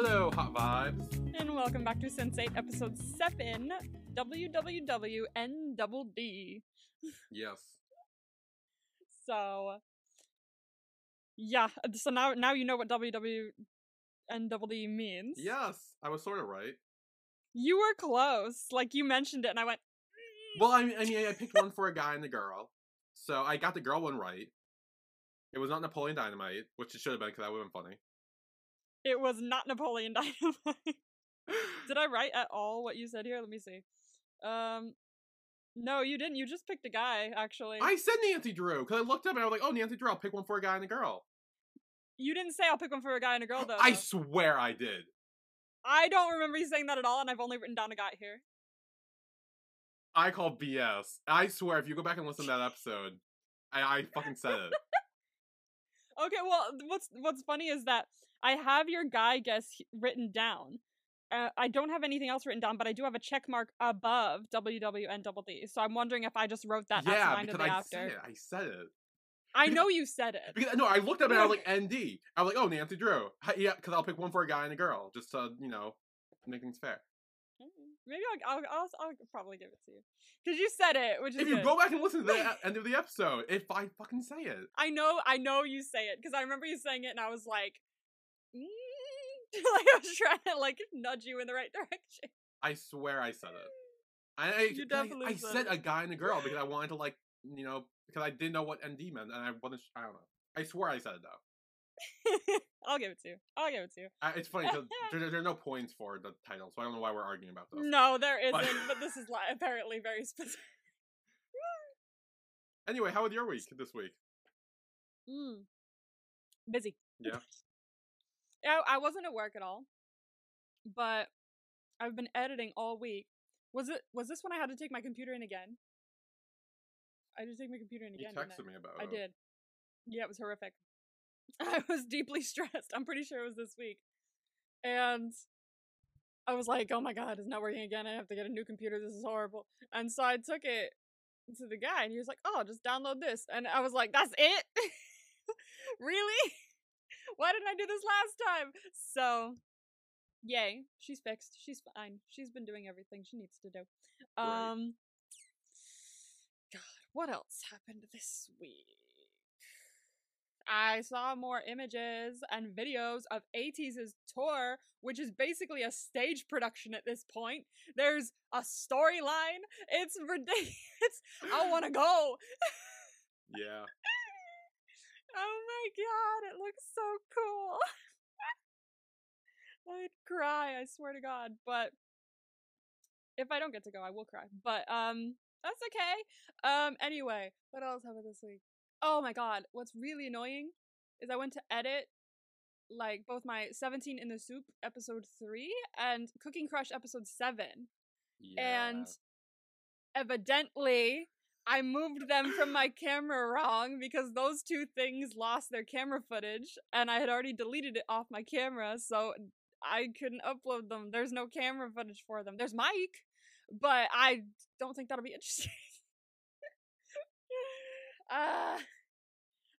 Hello, Hot Vibes. And welcome back to Sense 8, episode 7, WWWN double D. Yes. So, yeah, uh, so now now you know what WWN double D means. Yes, I was sort of right. You were close. Like, you mentioned it, and I went, mm. Well, I mean, I mean, I picked one for a guy and a girl, so I got the girl one right. It was not Napoleon Dynamite, which it should have been because that would have been funny. It was not Napoleon Dynamite. Did I write at all what you said here? Let me see. Um, no, you didn't. You just picked a guy, actually. I said Nancy Drew because I looked up and I was like, "Oh, Nancy Drew, I'll pick one for a guy and a girl." You didn't say I'll pick one for a guy and a girl, though. I swear I did. I don't remember you saying that at all, and I've only written down a guy here. I call BS. I swear, if you go back and listen to that episode, I, I fucking said it. Okay, well, what's what's funny is that I have your guy guess written down. Uh, I don't have anything else written down, but I do have a check mark above WWN double D. So I'm wondering if I just wrote that yeah, because the I after. said it. I said it. I know you said it. Because, no, I looked up and I was like, ND. I was like, oh, Nancy Drew. Yeah, because I'll pick one for a guy and a girl, just to, you know, make things fair. Mm, Maybe I'll, I'll, I'll, I'll probably give it to you because you said it, which is If you good. go back and listen to the end of the episode, if I fucking say it. I know, I know you say it because I remember you saying it, and I was like, like I was trying to like nudge you in the right direction. I swear I said it. I, I, You definitely I, said said it. a guy and a girl because I wanted to, like, you know, because I didn't know what ND meant, and I wasn't, I don't know. I swear I said it, though. I'll give it to you. I'll give it to you. I, it's funny because there, there are no points for the title, so I don't know why we're arguing about this. No, there isn't, But- but this is li- apparently very specific. Anyway, how was your week this week? Mm. Busy. Yeah. Yeah, I wasn't at work at all, but I've been editing all week. Was it? Was this when I had to take my computer in again? I had to take my computer in again. didn't texted me about I it. did. Yeah, it was horrific. I was deeply stressed. I'm pretty sure it was this week. And I was like, oh my god, it's not working again. I have to get a new computer. This is horrible. And so I took it to the guy and he was like, oh, just download this. And I was like, that's it? really? Why didn't I do this last time? So, yay. She's fixed. She's fine. She's been doing everything she needs to do. Um, God, what else happened this week? I saw more images and videos of ATEEZ's tour, which is basically a stage production at this point. There's a storyline. It's ridiculous. I want to go. Yeah. Oh my god, it looks so cool. I'd cry, I swear to god. But if I don't get to go, I will cry. But um that's okay. Um anyway, what else happened this week? Oh my god, what's really annoying is I went to edit like both my 17 in the soup episode 3 and Cooking Crush episode 7 Yeah. and evidently I moved them from my camera wrong because those two things lost their camera footage and I had already deleted it off my camera so I couldn't upload them. There's no camera footage for them. There's Mike, but I don't think that'll be interesting. uh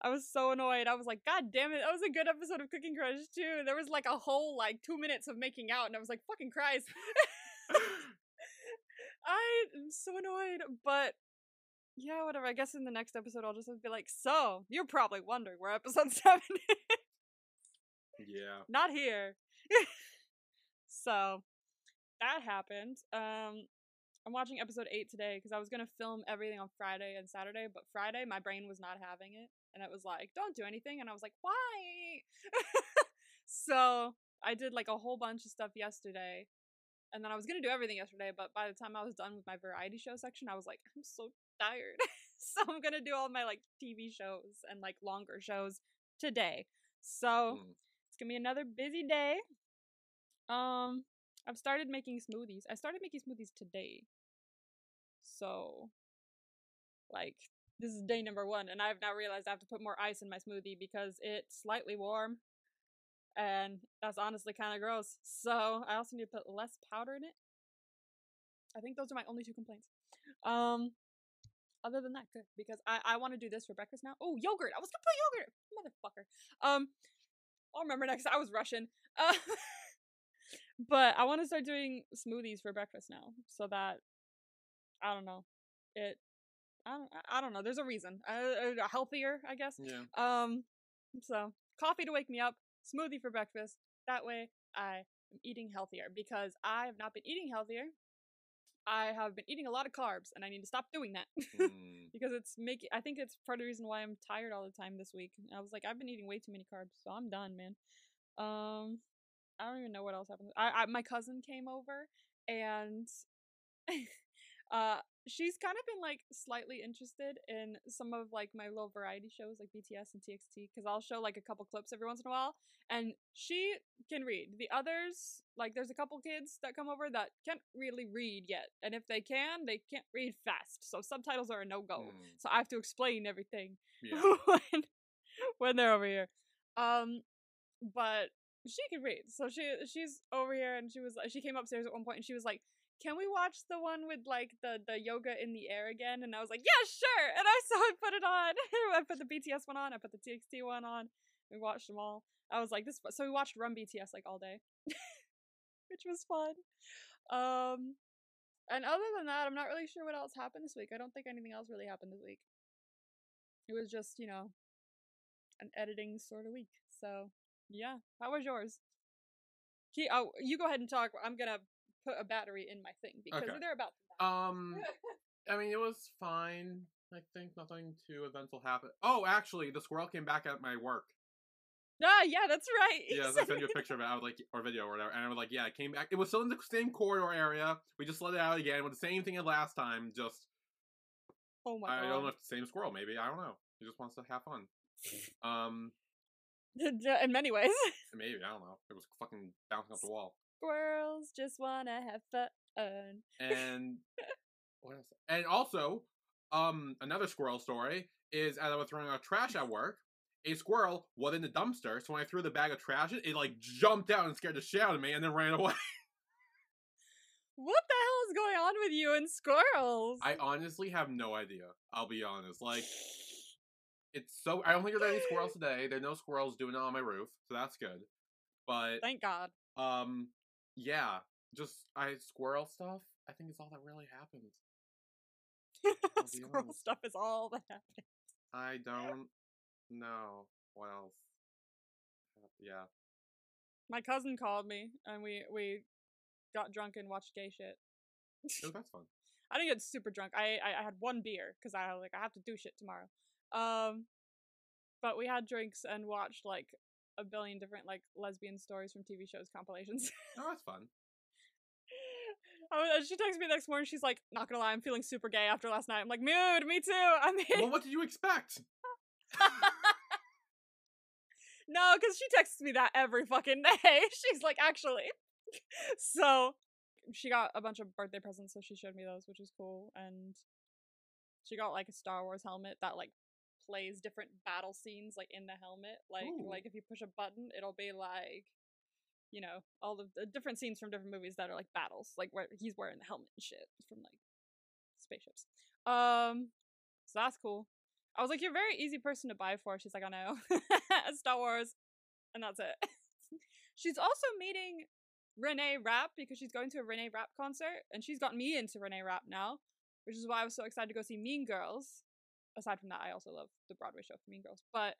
I was so annoyed. I was like, God damn it, that was a good episode of Cooking Crush too. There was like a whole like two minutes of making out and I was like, fucking Christ. I am so annoyed, but yeah, whatever. I guess in the next episode I'll just be like, so you're probably wondering where episode seven is. yeah. Not here. so that happened. Um, I'm watching episode eight today because I was gonna film everything on Friday and Saturday, but Friday my brain was not having it, and it was like, don't do anything, and I was like, why? so I did like a whole bunch of stuff yesterday, and then I was gonna do everything yesterday, but by the time I was done with my variety show section, I was like, I'm so tired. so I'm gonna do all my like TV shows and like longer shows today. So Mm. it's gonna be another busy day. Um, I've started making smoothies. I started making smoothies today. So, like, this is day number one, and I've now realized I have to put more ice in my smoothie because it's slightly warm, and that's honestly kind of gross. So I also need to put less powder in it. I think those are my only two complaints. Um, other than that, because I I want to do this for breakfast now. Oh, yogurt! I was gonna put yogurt, motherfucker. Um, I'll remember next. I was Russian. Uh, but I want to start doing smoothies for breakfast now, so that I don't know it. I don't. I don't know. There's a reason. Uh, uh, healthier, I guess. Yeah. Um. So coffee to wake me up, smoothie for breakfast. That way, I am eating healthier because I have not been eating healthier. I have been eating a lot of carbs, and I need to stop doing that Mm. because it's making. I think it's part of the reason why I'm tired all the time this week. I was like, I've been eating way too many carbs, so I'm done, man. Um, I don't even know what else happened. I, I my cousin came over, and uh, she's kind of been like slightly interested in some of like my little variety shows like BTS and TXT because I'll show like a couple clips every once in a while, and she can read. The others, like, there's a couple kids that come over that can't really read yet, and if they can, they can't read fast, so subtitles are a no go. Mm. So I have to explain everything Yeah. when when they're over here. Um, but she can read, so she she's over here, and she was she came upstairs at one point, and she was like, "Can we watch the one with like the the yoga in the air again?" And I was like, "Yeah, sure." And I so I put it on. I put the BTS one on. I put the TXT one on. We watched them all. I was like, "This." So we watched Run BTS like all day, which was fun. Um, and other than that, I'm not really sure what else happened this week. I don't think anything else really happened this week. It was just, you know, an editing sort of week. So, yeah. How was yours? Key, oh, you go ahead and talk. I'm gonna put a battery in my thing because Okay. they're about to die. Um, I mean, it was fine. I think nothing too eventful happened. Oh, actually, the squirrel came back at my work. ah, yeah, that's right. Yeah, I sent you a picture of it. I was like, or video or whatever, and I was like, yeah, it came back. It was still in the same corridor area. We just let it out again with the same thing as last time. Just Oh my I god. don't know if it's the same squirrel. Maybe I don't know. He just wants to have fun. Um, in many ways. maybe I don't know. It was fucking bouncing off the wall. Squirrels just wanna have fun. And what else? And also, um, another squirrel story is as I was throwing out trash at work, a squirrel was in the dumpster. So when I threw the bag of trash, in, it like jumped out and scared the shit out of me, and then ran away. What the hell is going on with you and squirrels? I honestly have no idea. I'll be honest. Like, it's so. I don't think there's any squirrels today. There are no squirrels doing it on my roof, so that's good. But Thank God. um, yeah, just I squirrel stuff. I think is all that really happened. Squirrel honest. stuff is all that happened. I don't know what else. Yeah. My cousin called me and we we got drunk and watched gay shit. Oh, that's fun. I didn't get super drunk. I I, I had one beer because I was like I have to do shit tomorrow. Um, but we had drinks and watched like a billion different like lesbian stories from TV shows compilations. Oh, that's fun. And uh, she texts me the next morning. She's like, "Not gonna lie, I'm feeling super gay after last night." I'm like, "Mood, me too." I mean, well, what did you expect? no, because she texts me that every fucking day. She's like, actually. so she got a bunch of birthday presents, so she showed me those, which is cool. And she got like a Star Wars helmet that like plays different battle scenes like in the helmet. Like Ooh. like if you push a button, it'll be like you know all the, the different scenes from different movies that are like battles, like where he's wearing the helmet and shit from like spaceships. Um, so that's cool. I was like, "You're a very easy person to buy for." She's like, "I know, Star Wars," and that's it. she's also meeting Renee Rapp because she's going to a Renee Rapp concert, and she's got me into Renee Rapp now, which is why I was so excited to go see Mean Girls. Aside from that, I also love the Broadway show for Mean Girls, but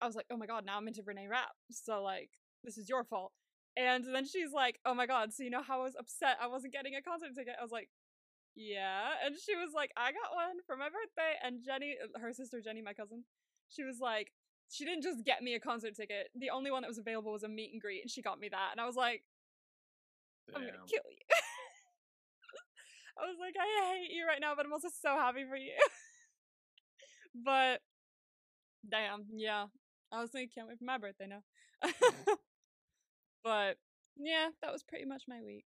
I was like, "Oh my god, now I'm into Renee Rapp." So like, this is your fault. And then she's like, "Oh my god, so you know how I was upset I wasn't getting a concert ticket?" I was like, yeah. And she was like, I got one for my birthday. And Jenny, uh, her sister Jenny, my cousin, she was like, she didn't just get me a concert ticket. The only one that was available was a meet and greet, and she got me that. And I was like, I'm gonna kill you. I was like, I hate you right now, but I'm also so happy for you. but damn, yeah. I was thinking, can't wait for my birthday now. but yeah, that was pretty much my week.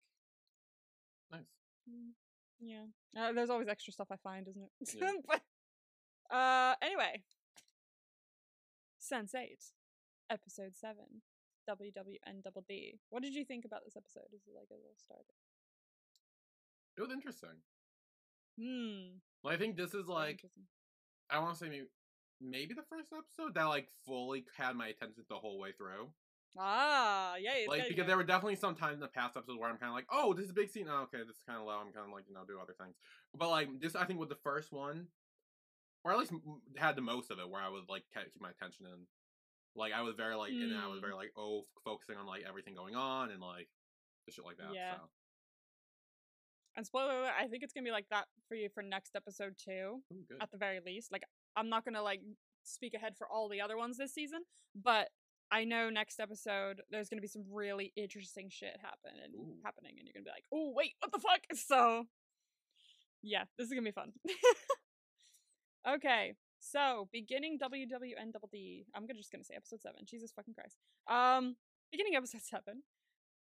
Nice. Mm, Yeah. Uh, there's always extra stuff I find, isn't it? Yeah. but, uh, anyway. Sense 8, Episode 7, WWN Double D. What did you think about this episode? Is it like a little starter? It was interesting. Hmm. Well, I think this is like. I want to say maybe, maybe the first episode that like fully had my attention the whole way through. Ah, yeah. Like because there. there were definitely some times in the past episodes where I'm kind of like, oh, this is a big scene. Oh, okay, this is kind of low. I'm kind of like, you know, do other things. But like this, I think with the first one, or at least had the most of it, where I would like ke- keep my attention in. Like I was very like, and I was Mm. very like, oh, focusing on like everything going on and like the shit like that. Yeah. So. And spoiler alert, I think it's gonna be like that for you for next episode too, Ooh, at the very least. Like I'm not gonna like speak ahead for all the other ones this season, but I know next episode there's gonna be some really interesting shit happen and Ooh. happening, and you're gonna be like, oh wait, what the fuck? So yeah, this is gonna be fun. okay, so beginning WWNDD. I'm gonna just gonna say episode seven. Jesus fucking Christ. Um, beginning episode seven.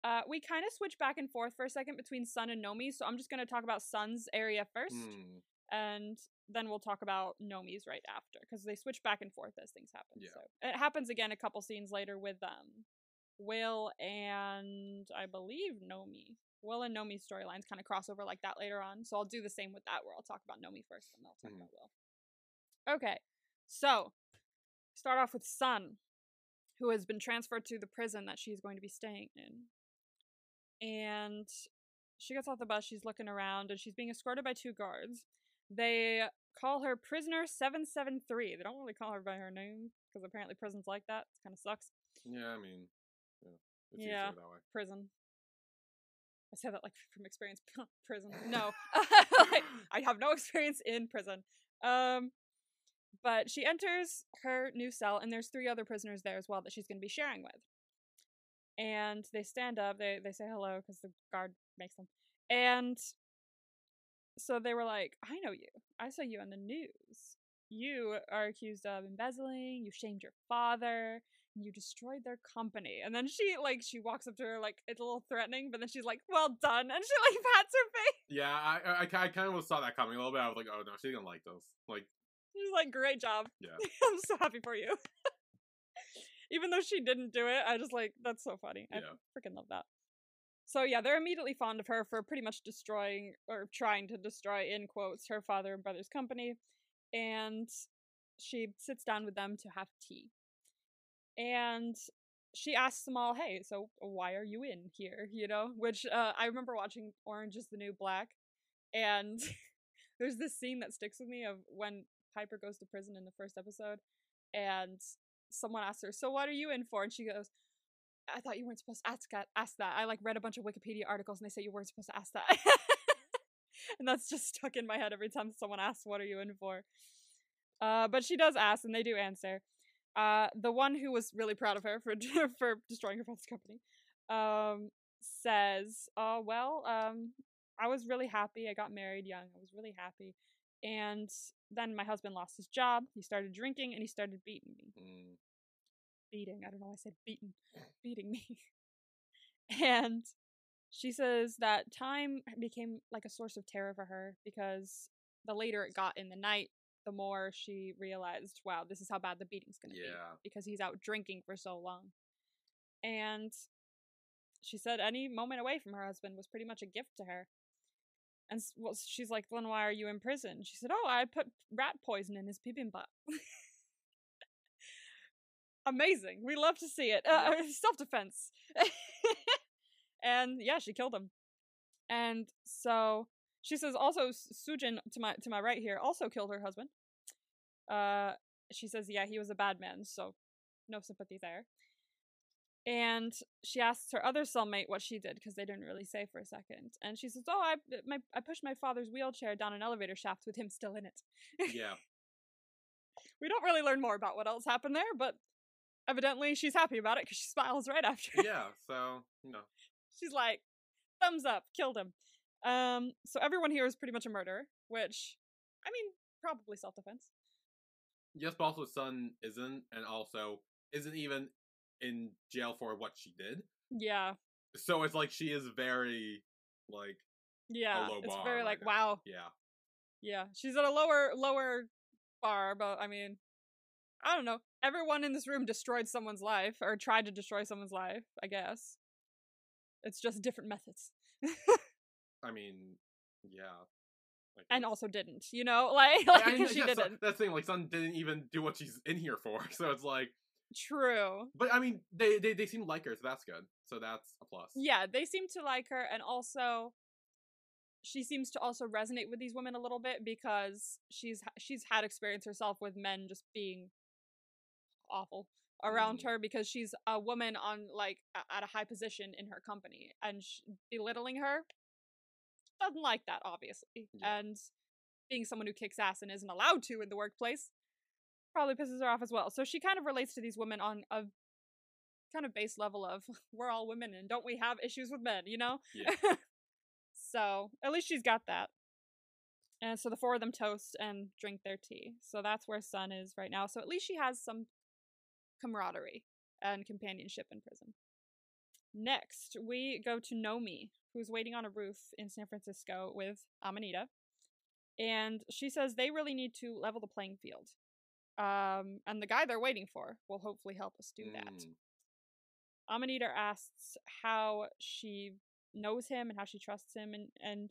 Uh, we kind of switch back and forth for a second between Sun and Nomi, so I'm just gonna talk about Sun's area first, Hmm. and then we'll talk about Nomi's right after because they switch back and forth as things happen. Yeah. So it happens again a couple scenes later with um, Will and I believe Nomi. Will and Nomi's storylines kind of cross over like that later on, so I'll do the same with that where I'll talk about Nomi first, and then I'll talk Mhm. about Will. Okay, so start off with Sun, who has been transferred to the prison that she's going to be staying in. And she gets off the bus, she's looking around, and she's being escorted by two guards. They call her Prisoner 773. They don't really call her by her name, because apparently prisons like that. It kind of sucks. Yeah, I mean, yeah, it's Yeah. that way. Prison. I say that like from experience. prison. No. like, I have no experience in prison. Um, but she enters her new cell, and there's three other prisoners there as well that she's going to be sharing with. And they stand up. They they say hello because the guard makes them. And so they were like, "I know you. I saw you on the news. You are accused of embezzling. You shamed your father." You destroyed their company, and then she like she walks up to her like it's a little threatening, but then she's like, "Well done," and she like pats her face. Yeah, I, I, I kind of saw that coming a little bit. I was like, oh no, she's gonna like this. Like, She's like, great job. Yeah. I'm so happy for you. Even though she didn't do it, I just like, that's so funny. I freaking love that. So yeah, they're immediately fond of her for pretty much destroying or trying to destroy, in quotes, her father and brother's company. And she sits down with them to have tea. And she asks them all, hey, so why are you in here? You know, which uh, I remember watching Orange is the New Black. And there's this scene that sticks with me of when Piper goes to prison in the first episode, and someone asks her, "So what are you in for?" And she goes, "I thought you weren't supposed to ask that. Ask that. I like read a bunch of Wikipedia articles, and they say you weren't supposed to ask that." and that's just stuck in my head every time someone asks, "What are you in for?" Uh, but she does ask, and they do answer. Uh, the one who was really proud of her for for destroying her father's company, um, says, "Oh well, um, I was really happy. I got married young. I was really happy. And then my husband lost his job. He started drinking and he started beating me. mm, Beating. I don't know why I said beaten. beating me. and she says that time became like a source of terror for her because the later it got in the night, the more she realized, wow, this is how bad the beating's going to be yeah, because he's out drinking for so long. And she said any moment away from her husband was pretty much a gift to her. And well, she's like, then why are you in prison? She said, oh, I put rat poison in his bibimbap. Amazing. We love to see it. Uh, Self defense. and yeah, she killed him. And so she says also Sujin to my to my right here also killed her husband. Uh, she says yeah he was a bad man, so no sympathy there. And she asks her other cellmate what she did because they didn't really say for a second. And she says, "Oh, I my I pushed my father's wheelchair down an elevator shaft with him still in it." yeah. We don't really learn more about what else happened there, but evidently she's happy about it because she smiles right after. yeah, so you know, she's like, thumbs up, killed him. Um, so everyone here is pretty much a murderer, which, I mean, probably self defense. yes, but also Sun isn't, and also isn't even in jail for what she did. Yeah, So it's like she is very like yeah. low It's very right like, now. wow, yeah, yeah. She's at a lower lower bar, but I mean, I don't know. Everyone in this room destroyed someone's life or tried to destroy someone's life. I guess it's just different methods, I mean, yeah. Like, and also didn't. You know, like, like I mean, she yeah, uh, didn't. that's the thing. Like, Sun didn't even do what she's in here for. So it's like, True. But I mean, they they they seem to like her, so that's good. So that's a plus. Yeah, they seem to like her, and also she seems to also resonate with these women a little bit because she's she's had experience herself with men just being awful around Mm. her because she's a woman on like at a high position in her company and sh- belittling her doesn't like that obviously Yeah. and being someone who kicks ass and isn't allowed to in the workplace probably pisses her off as well. So she kind of relates to these women on a kind of base level of we're all women and don't we have issues with men you know? Yeah. so at least she's got that. And so the four of them toast and drink their tea. So that's where sun is right now. So at least she has some camaraderie and companionship in prison. Next we go to nomi who's waiting on a roof in san francisco with amanita. And she says they really need to level the playing field um, and the guy they're waiting for will hopefully help us do that Mm. Amanita asks how she knows him and how she trusts him and and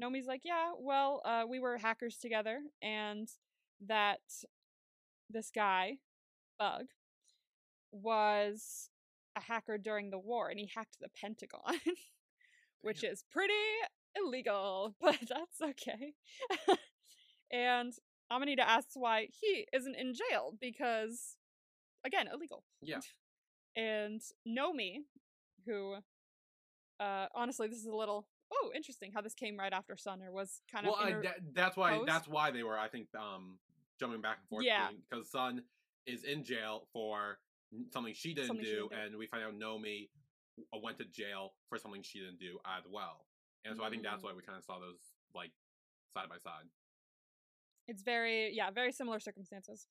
Nomi's like, "Yeah, well, uh we were hackers together and that this guy, Bug, was a hacker during the war and he hacked the Pentagon, which is pretty illegal, but that's okay." and Amanita asks why he isn't in jail because again, illegal Yeah. and Nomi, who, uh, honestly, this is a little oh interesting how this came right after Sunner was kind Well, of I, inter- that, that's why posed. that's why they were I think um jumping back and forth. Yeah. Because Sun is in jail for something she didn't Something she do, didn't do. and we find out Nomi uh, went to jail for something she didn't do as well. And so I think that's Mm. why we kind of saw those like side by side. It's very yeah very similar circumstances.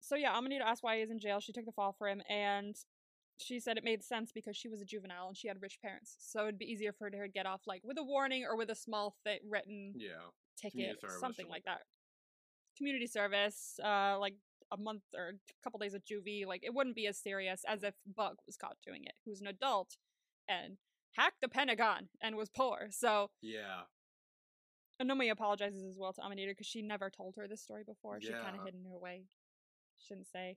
So yeah, Amanita asked why he's in jail. She took the fall for him, and she said it made sense because she was a juvenile and she had rich parents, so it'd be easier for her to get off like with a warning or with a small th- written Yeah. ticket, something like that. Community service, uh, like a month or a couple days of juvie, like it wouldn't be as serious as if Bug was caught doing it, who's an adult and hacked the Pentagon and was poor. So Yeah. Anomi apologizes as well to Amanita because she never told her this story before. She kind of hid in her way. Shouldn't say.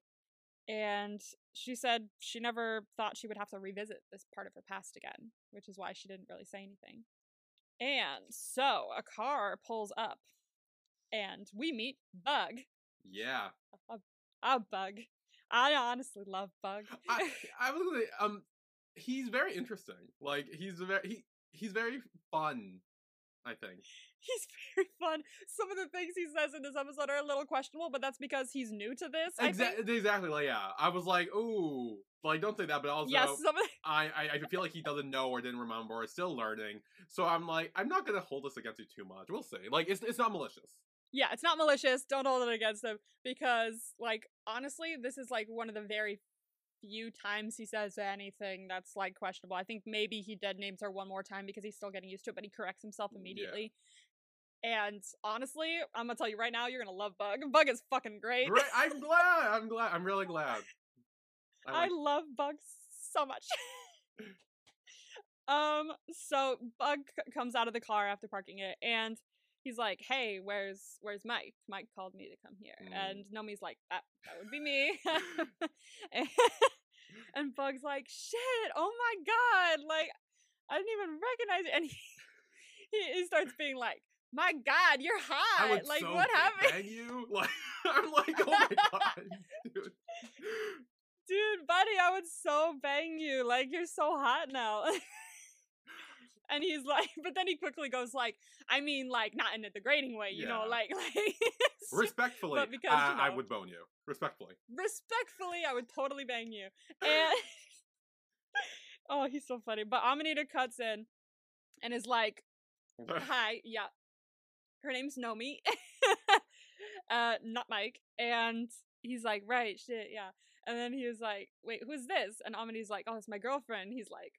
And she said she never thought she would have to revisit this part of her past again, which is why she didn't really say anything. And so a car pulls up, and we meet Bug. Yeah. A, a Bug. I honestly love Bug. I I was gonna say, um he's very interesting. Like he's very he he's very fun, I think. He's very fun. Some of the things he says in this episode are a little questionable, but that's because he's new to this. Exactly exactly like yeah. I was like, ooh, like don't say that, but also Yes, the- I, I I feel like he doesn't know or didn't remember or is still learning. So I'm like, I'm not gonna hold this against you too much. We'll see. Like it's it's not malicious. yeah, it's not malicious. Don't hold it against him because, like, honestly, this is like one of the very few times he says anything that's like questionable. I think maybe he dead names her one more time because he's still getting used to it, but he corrects himself immediately. And honestly, I'm gonna tell you right now, you're gonna love Bug. Bug is fucking great. I'm glad. I'm glad. I'm really glad. I I love Bug so much. um, so Bug c- comes out of the car after parking it, and he's like, "Hey, where's where's Mike? Mike called me to come here." Mm. And Nomi's like, "That that would be me." and, and Bug's like, "Shit! Oh my god! Like, I didn't even recognize it." And he, he starts being like, "My god, you're hot! Like, so what happened?" bang you. Like I'm like, oh my god, dude. Dude, buddy, I would so bang you. Like, you're so hot now. and he's like, but then he quickly goes like, I mean, like, not in a degrading way, you know, like, like, Respectfully, But because, I, you I would bone you. Respectfully. respectfully, I would totally bang you. And oh, he's so funny. But Amanita cuts in and is like, hi, yeah, her name's Nomi, uh, not Mike. And he's like, right, shit, yeah. And then he was like, wait, who's this? And Amanita's like, oh, it's my girlfriend. He's like,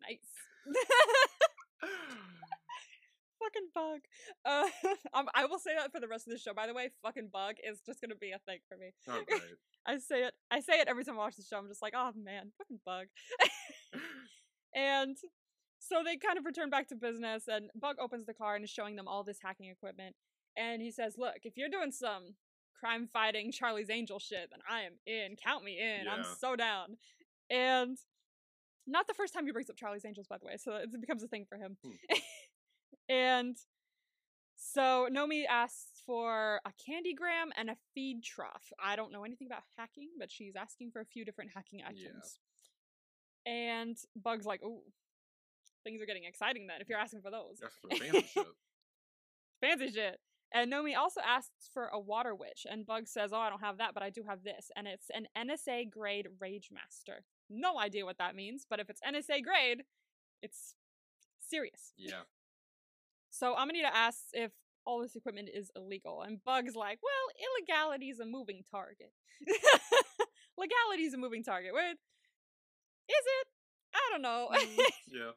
nice. fucking bug. Uh, um, I will say that for the rest of the show. By the way, fucking bug is just gonna be a thing for me. oh. I say it. I say it every time I watch the show. I'm just like, oh man, fucking bug. and so they kind of return back to business, and Bug opens the car and is showing them all this hacking equipment. And he says, "Look, if you're doing some crime fighting Charlie's Angel shit, then I am in. Count me in. I'm so down. And not the first time he brings up Charlie's Angels, by the way, so it becomes a thing for him. Hmm. and so Nomi asks for a candygram and a feed trough. I don't know anything about hacking, but she's asking for a few different hacking items. And Bug's like, "Oh, things are getting exciting then if you're asking for those." That's for fancy shit. fancy shit. And Nomi also asks for a water witch, and Bug says, "Oh, I don't have that, but I do have this, and it's an NSA grade Rage Master. No idea what that means, but if it's NSA grade, it's serious. Yeah. So Amanita asks if all this equipment is illegal, and Bug's like, "Well, illegality is a moving target. Legality is a moving target. Wait, is it? I don't know." Mm, yeah.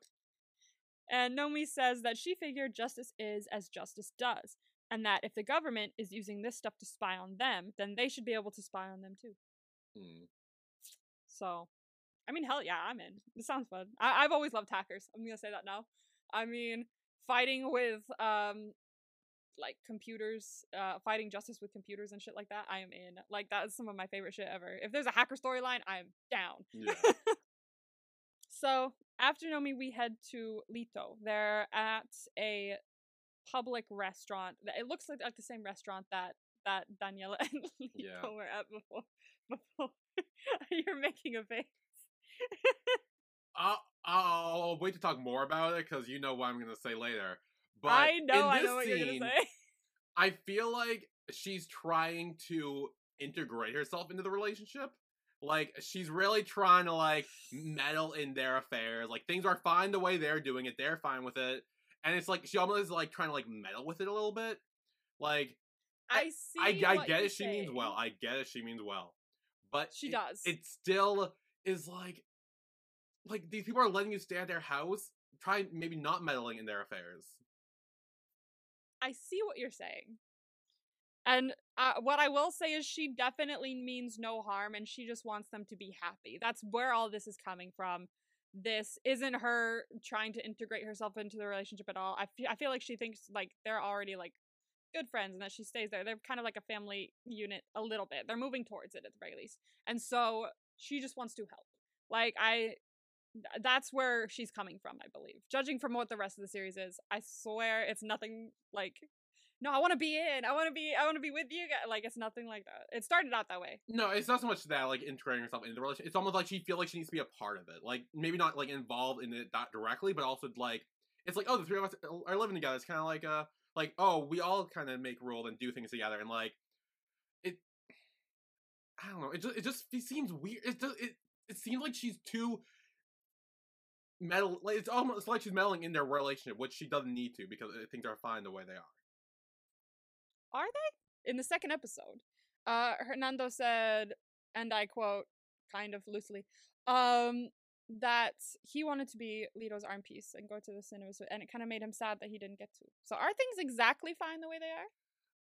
And Nomi says that she figured justice is as justice does, and that if the government is using this stuff to spy on them, then they should be able to spy on them too. Hmm. So, I mean, hell yeah, I'm in. This sounds fun. I- I've always loved hackers. I'm gonna say that now. I mean, fighting with um, like computers, uh, fighting justice with computers and shit like that. I am in. Like that is some of my favorite shit ever. If there's a hacker storyline, I am down. Yeah. So after Nomi, we head to Lito. They're at a public restaurant. It looks like, like the same restaurant that that Daniela and Lito Yeah. were at before. Before you're making a face. I'll, I'll wait to talk more about it because you know what I'm going to say later. But I know, in I know what you're scene, gonna say. I feel like she's trying to integrate herself into the relationship. Like she's really trying to like meddle in their affairs. Like things are fine the way they're doing it. They're fine with it. And it's like she almost is like trying to like meddle with it a little bit. Like I see. I, I what get it. She means well. I get it. She means well. But She it- does. It still is like, like these people are letting you stay at their house. Try maybe not meddling in their affairs. I see what you're saying. And uh, what I will say is she definitely means no harm and she just wants them to be happy. That's where all this is coming from. This isn't her trying to integrate herself into the relationship at all. I fe- I feel like she thinks like they're already like good friends and that she stays there. They're kind of like a family unit a little bit. They're moving towards it at the very least. And so she just wants to help. Like I that's where she's coming from, I believe. Judging from what the rest of the series is, I swear it's nothing like no, I want to be in. I want to be I want to be with you guys. Like it's nothing like that. It started out that way. No, it's not so much that like integrating herself into the relationship. It's almost like she feels like she needs to be a part of it. Like maybe not like involved in it that directly, but also like it's like oh the three of us are living together. It's kind of like uh like oh we all kind of make rules and do things together and like it. I don't know. It just it just it seems weird. It just it it seems like she's too meddle. Like it's almost like she's meddling in their relationship, which she doesn't need to because uh, things are fine the way they are. Are they? In the second episode, uh Hernando said, and I quote kind of loosely, um that he wanted to be Lito's arm piece and go to the cinemas, and it kind of made him sad that he didn't get to. So are things exactly fine the way they are?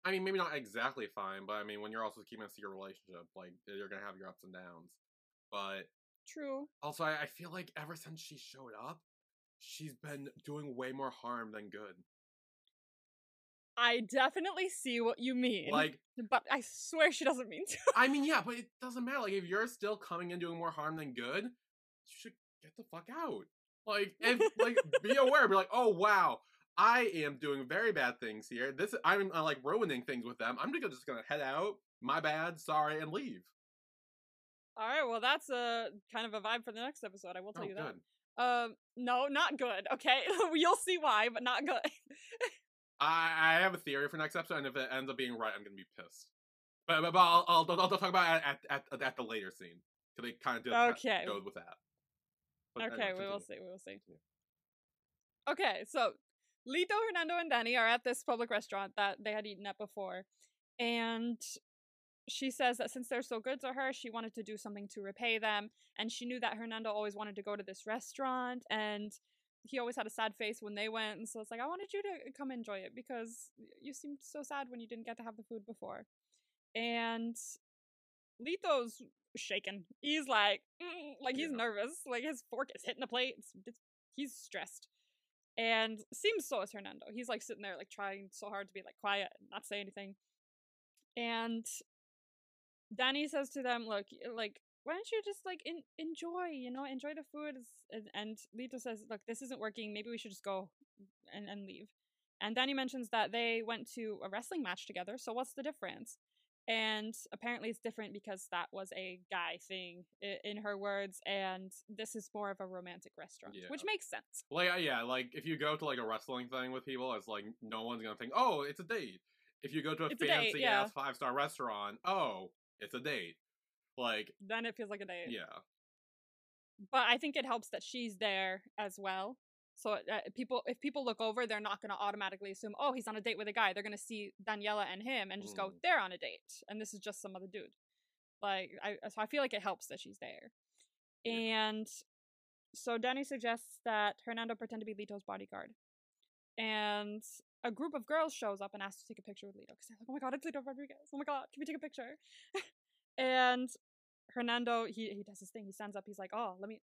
I mean, maybe not exactly fine, but I mean, when you're also keeping a secret relationship, like you're gonna have your ups and downs. But True. also, I, I feel like ever since she showed up, she's been doing way more harm than good. I definitely see what you mean. Like, but I swear she doesn't mean to. I mean, yeah, but it doesn't matter. Like, if you're still coming in doing more harm than good, you should get the fuck out. Like, if like, be aware. Be like, oh wow, I am doing very bad things here. This, I'm uh, like ruining things with them. I'm just just gonna head out. My bad. Sorry, and leave. All right, well that's a kind of a vibe for the next episode. I will tell Oh, you that. Um, no, not good. Okay, you'll see why, but not good. I, I have a theory for next episode, and if it ends up being right, I'm gonna be pissed. But, but, but I'll, I'll, I'll, talk about it at, at, at, the later scene because they kind of Okay. goes with that. But okay, anyway, we will see. We will see. Okay, so Lito, Hernando, and Danny are at this public restaurant that they had eaten at before, and she says that since they're so good to her, she wanted to do something to repay them, and she knew that Hernando always wanted to go to this restaurant, and he always had a sad face when they went, and so it's like I wanted you to come enjoy it because you seemed so sad when you didn't get to have the food before, and Lito's shaken. He's like, mm, like he's Yeah. nervous, like his fork is hitting the plate. It's, it's, he's stressed, and seems so is Hernando. He's like sitting there, like trying so hard to be like quiet and not say anything. And Danny says to them, "Look, like, why don't you just like in- enjoy? You know, enjoy the food." And, and Lito says, "Look, this isn't working. Maybe we should just go and and leave." And Danny mentions that they went to a wrestling match together. So what's the difference? And apparently, it's different because that was a guy thing, in her words, and this is more of a romantic restaurant, which makes sense. Like uh, yeah, like if you go to like a wrestling thing with people, it's like no one's gonna think, oh, it's a date. If you go to a It's a date, fancy yeah. ass five star restaurant, oh, it's a date. Like Then it feels like a date. yeah, but I think it helps that she's there as well. So uh, people, if people look over, they're not going to automatically assume, oh, he's on a date with a guy. They're going to see Daniela and him and just go, Mm. they're on a date, and this is just some other dude. Like, I so I feel like it helps that she's there. Yeah. And so Danny suggests that Hernando pretend to be Lito's bodyguard, and a group of girls shows up and asks to take a picture with Lito because they're like, oh my god, it's Lito Rodriguez. Oh my god, can we take a picture? and Hernando, he he does his thing. He stands up. He's like, "Oh, let me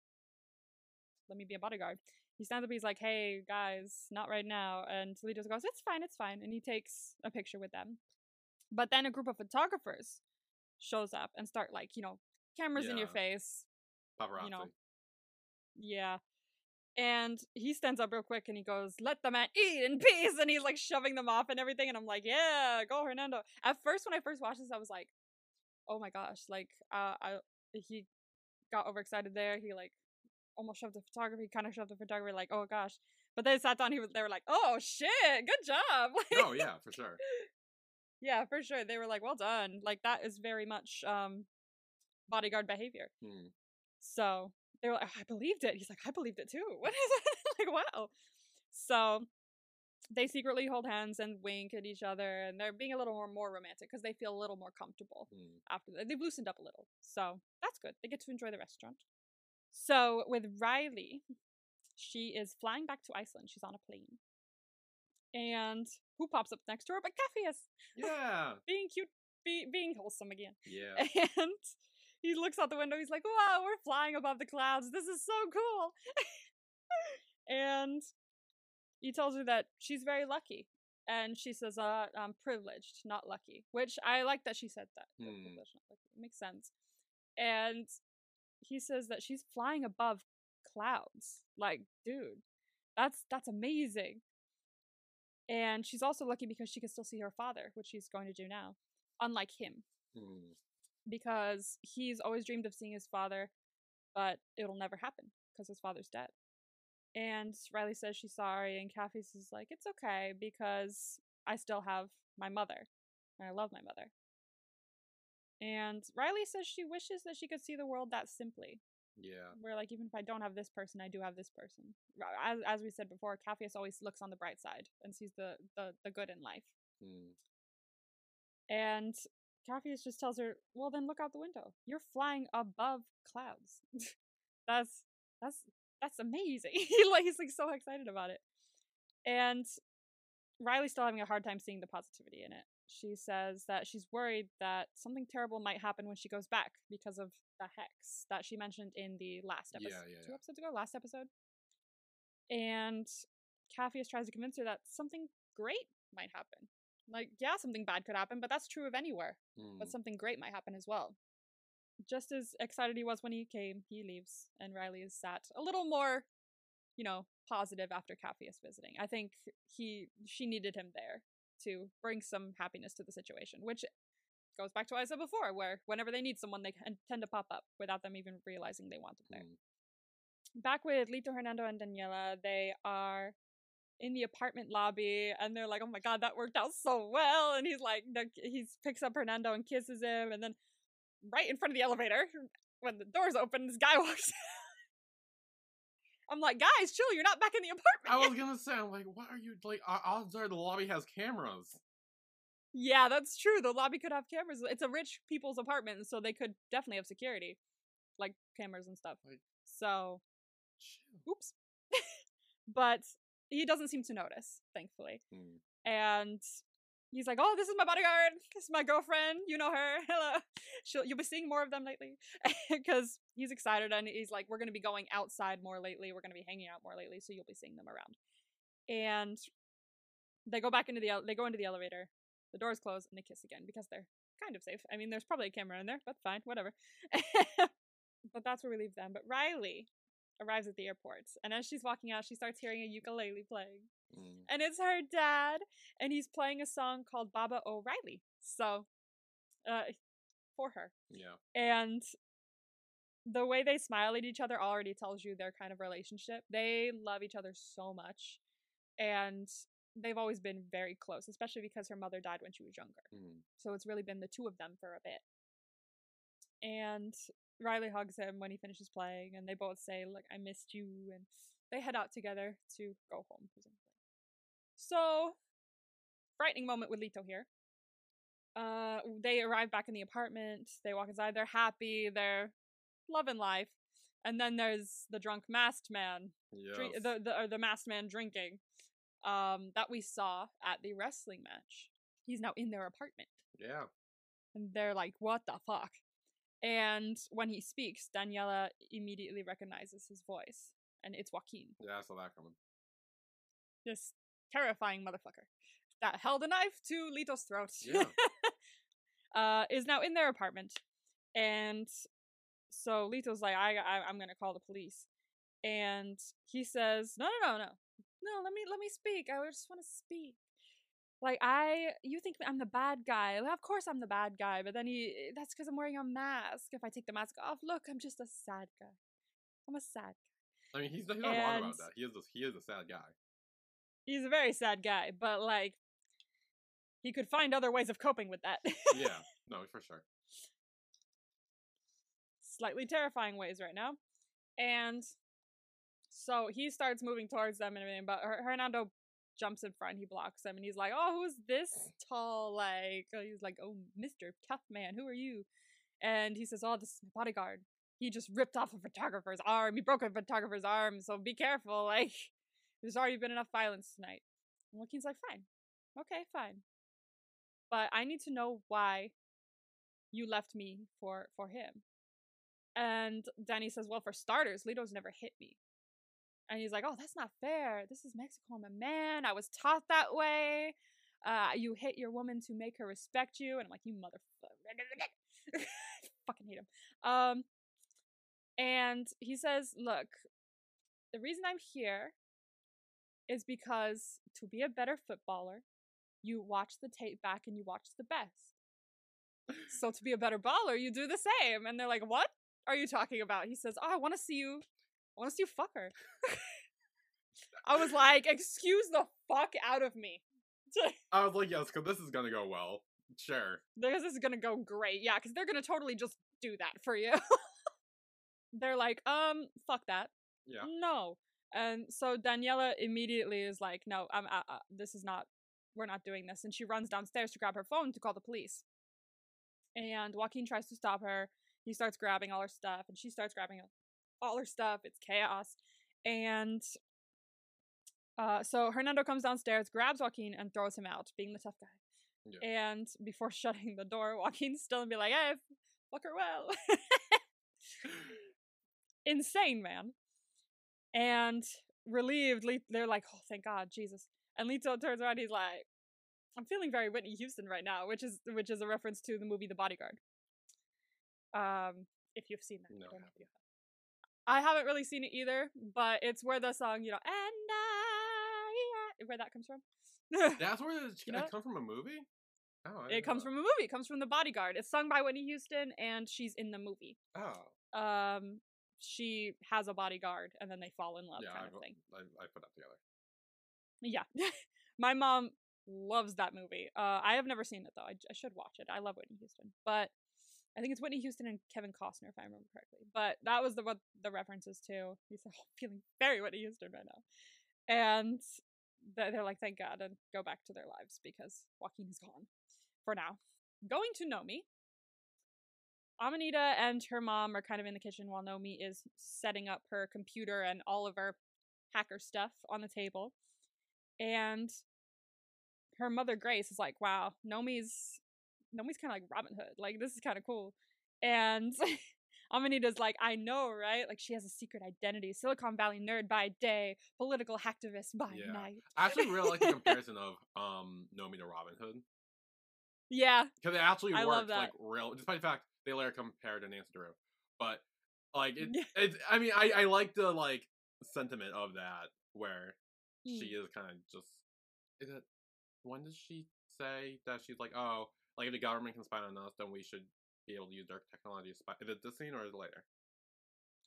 let me be a bodyguard." He stands up. He's like, "Hey guys, not right now." And Toledo goes, "It's fine, it's fine," and he takes a picture with them. But then a group of photographers shows up and start like, you know, cameras in your face. paparazzi. know, Yeah. And he stands up real quick and he goes, "Let the man eat in peace," and he's like shoving them off and everything. And I'm like, "Yeah, go Hernando." At first, when I first watched this, I was like, "Oh my gosh!" Like, uh, I he got overexcited there. He like almost shoved the photography, kind of shoved the photographer. Like, "Oh gosh!" But then sat down. He was. They were like, "Oh shit, good job!" Like, oh yeah, for sure. yeah, for sure. They were like, "Well done." Like that is very much um bodyguard behavior. Hmm. So they were like, "Oh, I believed it. He's like, I believed it too. What is it? like, wow. So they secretly hold hands and wink at each other, and they're being a little more, more romantic because they feel a little more comfortable Hmm. after that. They've loosened up a little. So that's good. They get to enjoy the restaurant. So with Riley, she is flying back to Iceland. She's on a plane. And who pops up next to her but Capheus, Yeah, being cute, be, being wholesome again. yeah. And he looks out the window. He's like, wow, we're flying above the clouds. This is so cool. and he tells her that she's very lucky. And she says, uh, I'm privileged, not lucky. Which I like that she said that. Hmm. privileged, not lucky. It makes sense. And he says that she's flying above clouds. Like, dude, that's that's amazing. And she's also lucky because she can still see her father, which she's going to do now. Unlike him, Hmm. because he's always dreamed of seeing his father, but it'll never happen because his father's dead. And Riley says she's sorry, and Capheus is like, it's okay because I still have my mother, and I love my mother. And Riley says she wishes that she could see the world that simply, Yeah. where like even if I don't have this person, I do have this person. As as we said before, Capheus always looks on the bright side and sees the the, the good in life. Hmm. And Capheus just tells her, "Well, then look out the window. You're flying above clouds. that's that's that's amazing." he like he's like so excited about it. And Riley's still having a hard time seeing the positivity in it. She says that she's worried that something terrible might happen when she goes back because of the hex that she mentioned in the last Yeah, episode. yeah, two yeah. episodes ago, last episode. And Capheus tries to convince her that something great might happen. Like, yeah, something bad could happen, but that's true of anywhere. Hmm. But something great might happen as well. Just as excited he was when he came, he leaves, and Riley is sat a little more, you know, positive after Capheus visiting. I think he she needed him there to bring some happiness to the situation, which goes back to what I said before, where whenever they need someone, they can- tend to pop up without them even realizing they want them there Hmm. back with Lito Hernando and Daniela, they are in the apartment lobby and they're like, "Oh my god, that worked out so well!" And he's like, he picks up Hernando and kisses him, and then right in front of the elevator, when the doors open, this guy walks. I'm like, guys, chill. You're not back in the apartment. I was gonna say, I'm like, what are you like? Odds are the lobby has cameras. Yeah, that's true. The lobby could have cameras. It's a rich people's apartment, so they could definitely have security, like cameras and stuff. Like- So Chill. oops. but he doesn't seem to notice, thankfully. Hmm. And he's like, "Oh, this is my bodyguard. This is my girlfriend. You know her. Hello. She'll you'll be seeing more of them lately." Because he's excited and he's like, "We're gonna be going outside more lately. We're gonna be hanging out more lately, so you'll be seeing them around." And they go back into the they go into the elevator. The doors close and they kiss again because they're kind of safe. I mean, there's probably a camera in there, but fine, whatever. but that's where we leave them. But Riley arrives at the airport, and as she's walking out, she starts hearing a ukulele playing. Mm. And it's her dad, and he's playing a song called Baba O'Riley. So, uh, for her. Yeah. And the way they smile at each other already tells you their kind of relationship. They love each other so much. And they've always been very close, especially because her mother died when she was younger. Mm. So it's really been the two of them for a bit. And Riley hugs him when he finishes playing, and they both say, Look, I missed you. And they head out together to go home, presumably. So, frightening moment with Lito here. Uh, they arrive back in the apartment. They walk inside. They're happy. They're loving life. And then there's the drunk masked man, Yes. drink, the the the masked man drinking, um, that we saw at the wrestling match. He's now in their apartment, yeah. and they're like, "What the fuck?" And when he speaks, Daniela immediately recognizes his voice, and it's Joaquin, Yeah, I saw that coming. this terrifying motherfucker that held a knife to Lito's throat. Yeah. uh, is now in their apartment, and so Lito's like, I, I I'm gonna call the police, and he says, No, no, no, no, no. Let me let me speak. I just want to speak. Like I, you think I'm the bad guy? Well, Of course I'm the bad guy, but then he, that's because I'm wearing a mask. If I take the mask off, look, I'm just a sad guy. I'm a sad. guy. I mean, he's, he's not wrong about that. He is a, he is a sad guy. He's a very sad guy, but like, he could find other ways of coping with that. Yeah. No, for sure. slightly terrifying ways right now. And so he starts moving towards them and everything, but Hernando jumps in front. He blocks him, and he's like, "Oh, who's this tall? Like, oh, he's like, oh, Mister Tough Man, who are you?" And he says, "Oh, this is my bodyguard. He just ripped off a photographer's arm. He broke a photographer's arm, so be careful. Like, there's already been enough violence tonight." And Joaquin's like, "Fine, okay, fine, but I need to know why you left me for for him." And Dani says, Well, for starters, Lito's never hit me. And he's like, Oh, that's not fair. This is Mexico. I'm a man. I was taught that way. Uh, you hit your woman to make her respect you. And I'm like, You motherfucker. Fucking hate him. Um, and he says, Look, the reason I'm here is because to be a better footballer, you watch the tape back and you watch the best. So to be a better baller, you do the same. And they're like, What are you talking about? He says, Oh, I want to see you. I want to see you fuck her. I was like, Excuse the fuck out of me. I was like, yes, because this is gonna go well. Sure. because this is gonna go great. Yeah, because they're gonna totally just do that for you. they're like, um, fuck that. Yeah. No. And so Daniela immediately is like, no, I'm, uh, uh, this is not, we're not doing this. And she runs downstairs to grab her phone to call the police. And Joaquin tries to stop her. He starts grabbing all her stuff, and she starts grabbing all her stuff. It's chaos. And uh, so Hernando comes downstairs, grabs Joaquin, and throws him out, being the tough guy. Yeah. And before shutting the door, Joaquin's still and be like, hey, fuck her well. Insane, man. And relieved, Le- they're like, oh, thank God, Jesus. And Lito turns around, he's like, I'm feeling very Whitney Houston right now, which is which is a reference to the movie The Bodyguard. Um, if you've seen that, No, I I don't know if you have. I haven't really seen it either, but it's where the song, you know, and I, where that comes from. That's where it You know it come from a movie? Oh, It comes know from a movie. It comes from The Bodyguard. It's sung by Whitney Houston, and she's in the movie. Oh. Um, she has a bodyguard, and then they fall in love, yeah, kind I, of thing. I, I put that together. Yeah, my mom loves that movie. Uh, I have never seen it though. I, I should watch it. I love Whitney Houston, but I think it's Whitney Houston and Kevin Costner, if I remember correctly. But that was the what the references to. He's feeling very Whitney Houston right now, and they're like, thank God, and go back to their lives because Joaquin is gone for now. Going to Nomi. Amanita and her mom are kind of in the kitchen while Nomi is setting up her computer and all of her hacker stuff on the table. And her mother Grace is like, "Wow, Nomi's Nomi's kind of like Robin Hood. Like this is kind of cool." And Amanita's like, "I know, right? Like she has a secret identity: Silicon Valley nerd by day, political hacktivist by Yeah. night." I actually really like the comparison of um Nomi to Robin Hood. Yeah. because it actually I works love that. like real. Despite the fact they later compared to Nancy Drew, but like it, Yeah. it's. I mean, I I like the like sentiment of that where Mm. she is kind of just. Is it? When does she say that she's like, oh, like if the government can spy on us, then we should be able to use their technology to spy. Is it this scene or is it later?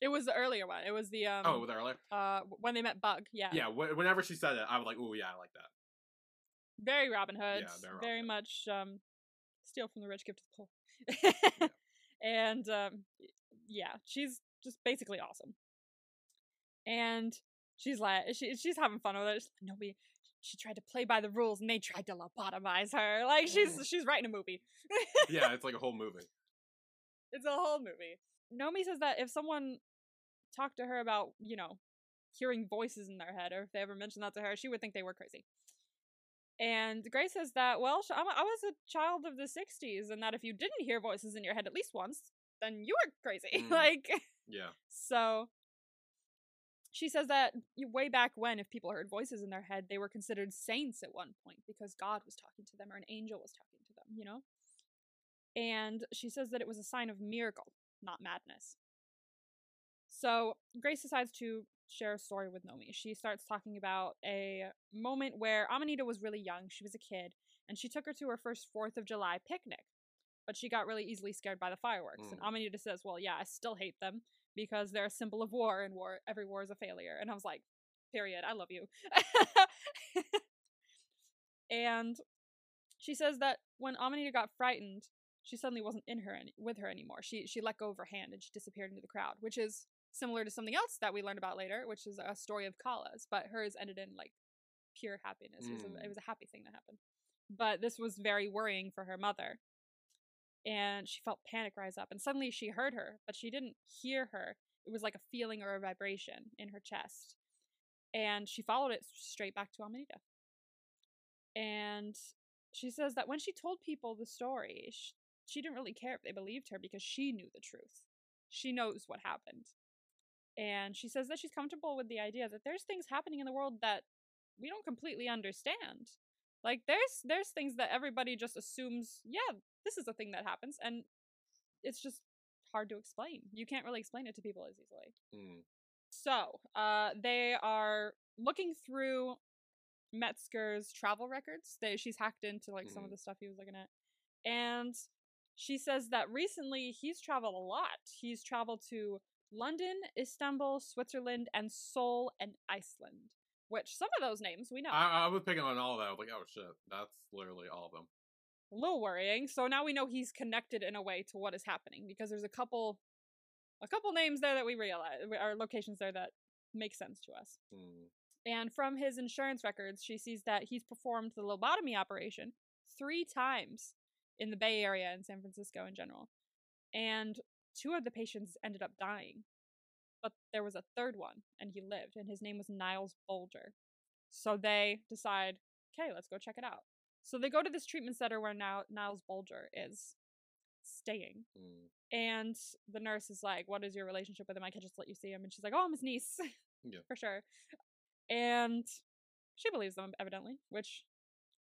It was the earlier one. It was the um oh, it was earlier. uh when they met Bug. Yeah. Yeah. wh- whenever she said it, I was like, "Oh yeah, I like that. Very Robin Hood. very Robin very Hood. much um steal from the rich, give to the poor. and um yeah, she's just basically awesome. And she's like she, she's having fun with it. She's like, Nobody she tried to play by the rules and they tried to lobotomize her. Like she's she's writing a movie. yeah, it's like a whole movie. It's a whole movie. Nomi says that if someone talked to her about, you know, hearing voices in their head, or if they ever mentioned that to her, she would think they were crazy. And Grace says that, well, I was a child of the 60s, and that if you didn't hear voices in your head at least once, then you were crazy. Mm. like, Yeah. so she says that way back when, if people heard voices in their head, they were considered saints at one point because God was talking to them or an angel was talking to them, you know? And she says that it was a sign of miracle, not madness. So Grace decides to share a story with Nomi. She starts talking about a moment where Amanita was really young. She was a kid, and she took her to her first 4th of July picnic. But she got really easily scared by the fireworks. And Mm. Amanita says, Well, yeah, I still hate them because they're a symbol of war, and war every war is a failure. And I was like, Period. I love you. and she says that when Amanita got frightened, she suddenly wasn't in her any- with her anymore. She she let go of her hand and she disappeared into the crowd, which is similar to something else that we learned about later, which is a story of Kala's, but hers ended in like pure happiness. It, was a, Mm. it was a happy thing that happened. But this was very worrying for her mother. And she felt panic rise up, and suddenly she heard her, but she didn't hear her. It was like a feeling or a vibration in her chest. And she followed it straight back to Amanita. And she says that when she told people the story, she, she didn't really care if they believed her because she knew the truth. She knows what happened. And she says that she's comfortable with the idea that there's things happening in the world that we don't completely understand. Like there's there's things that everybody just assumes, yeah, this is a thing that happens and it's just hard to explain. You can't really explain it to people as easily. Mm. So, uh, they are looking through Metzger's travel records. They, she's hacked into like some of Mhm. the stuff he was looking at, and she says that recently he's traveled a lot. He's traveled to London, Istanbul, Switzerland, and Seoul and Iceland. Which some of those names we know. I, I was picking on all of that. I was like, oh shit, that's literally all of them. A little worrying. So now we know he's connected in a way to what is happening because there's a couple, a couple names there that we realize are locations there that make sense to us. Mm. And from his insurance records, she sees that he's performed the lobotomy operation three times in the Bay Area and San Francisco in general. And two of the patients ended up dying. But there was a third one, and he lived, and his name was Niles Bolger. So they decide, okay, let's go check it out. So they go to this treatment center where now Niles Bolger is staying. Mm. And the nurse is like, What is your relationship with him? I can just let you see him. And she's like, Oh, I'm his niece. Yeah. For sure. And she believes them, evidently, which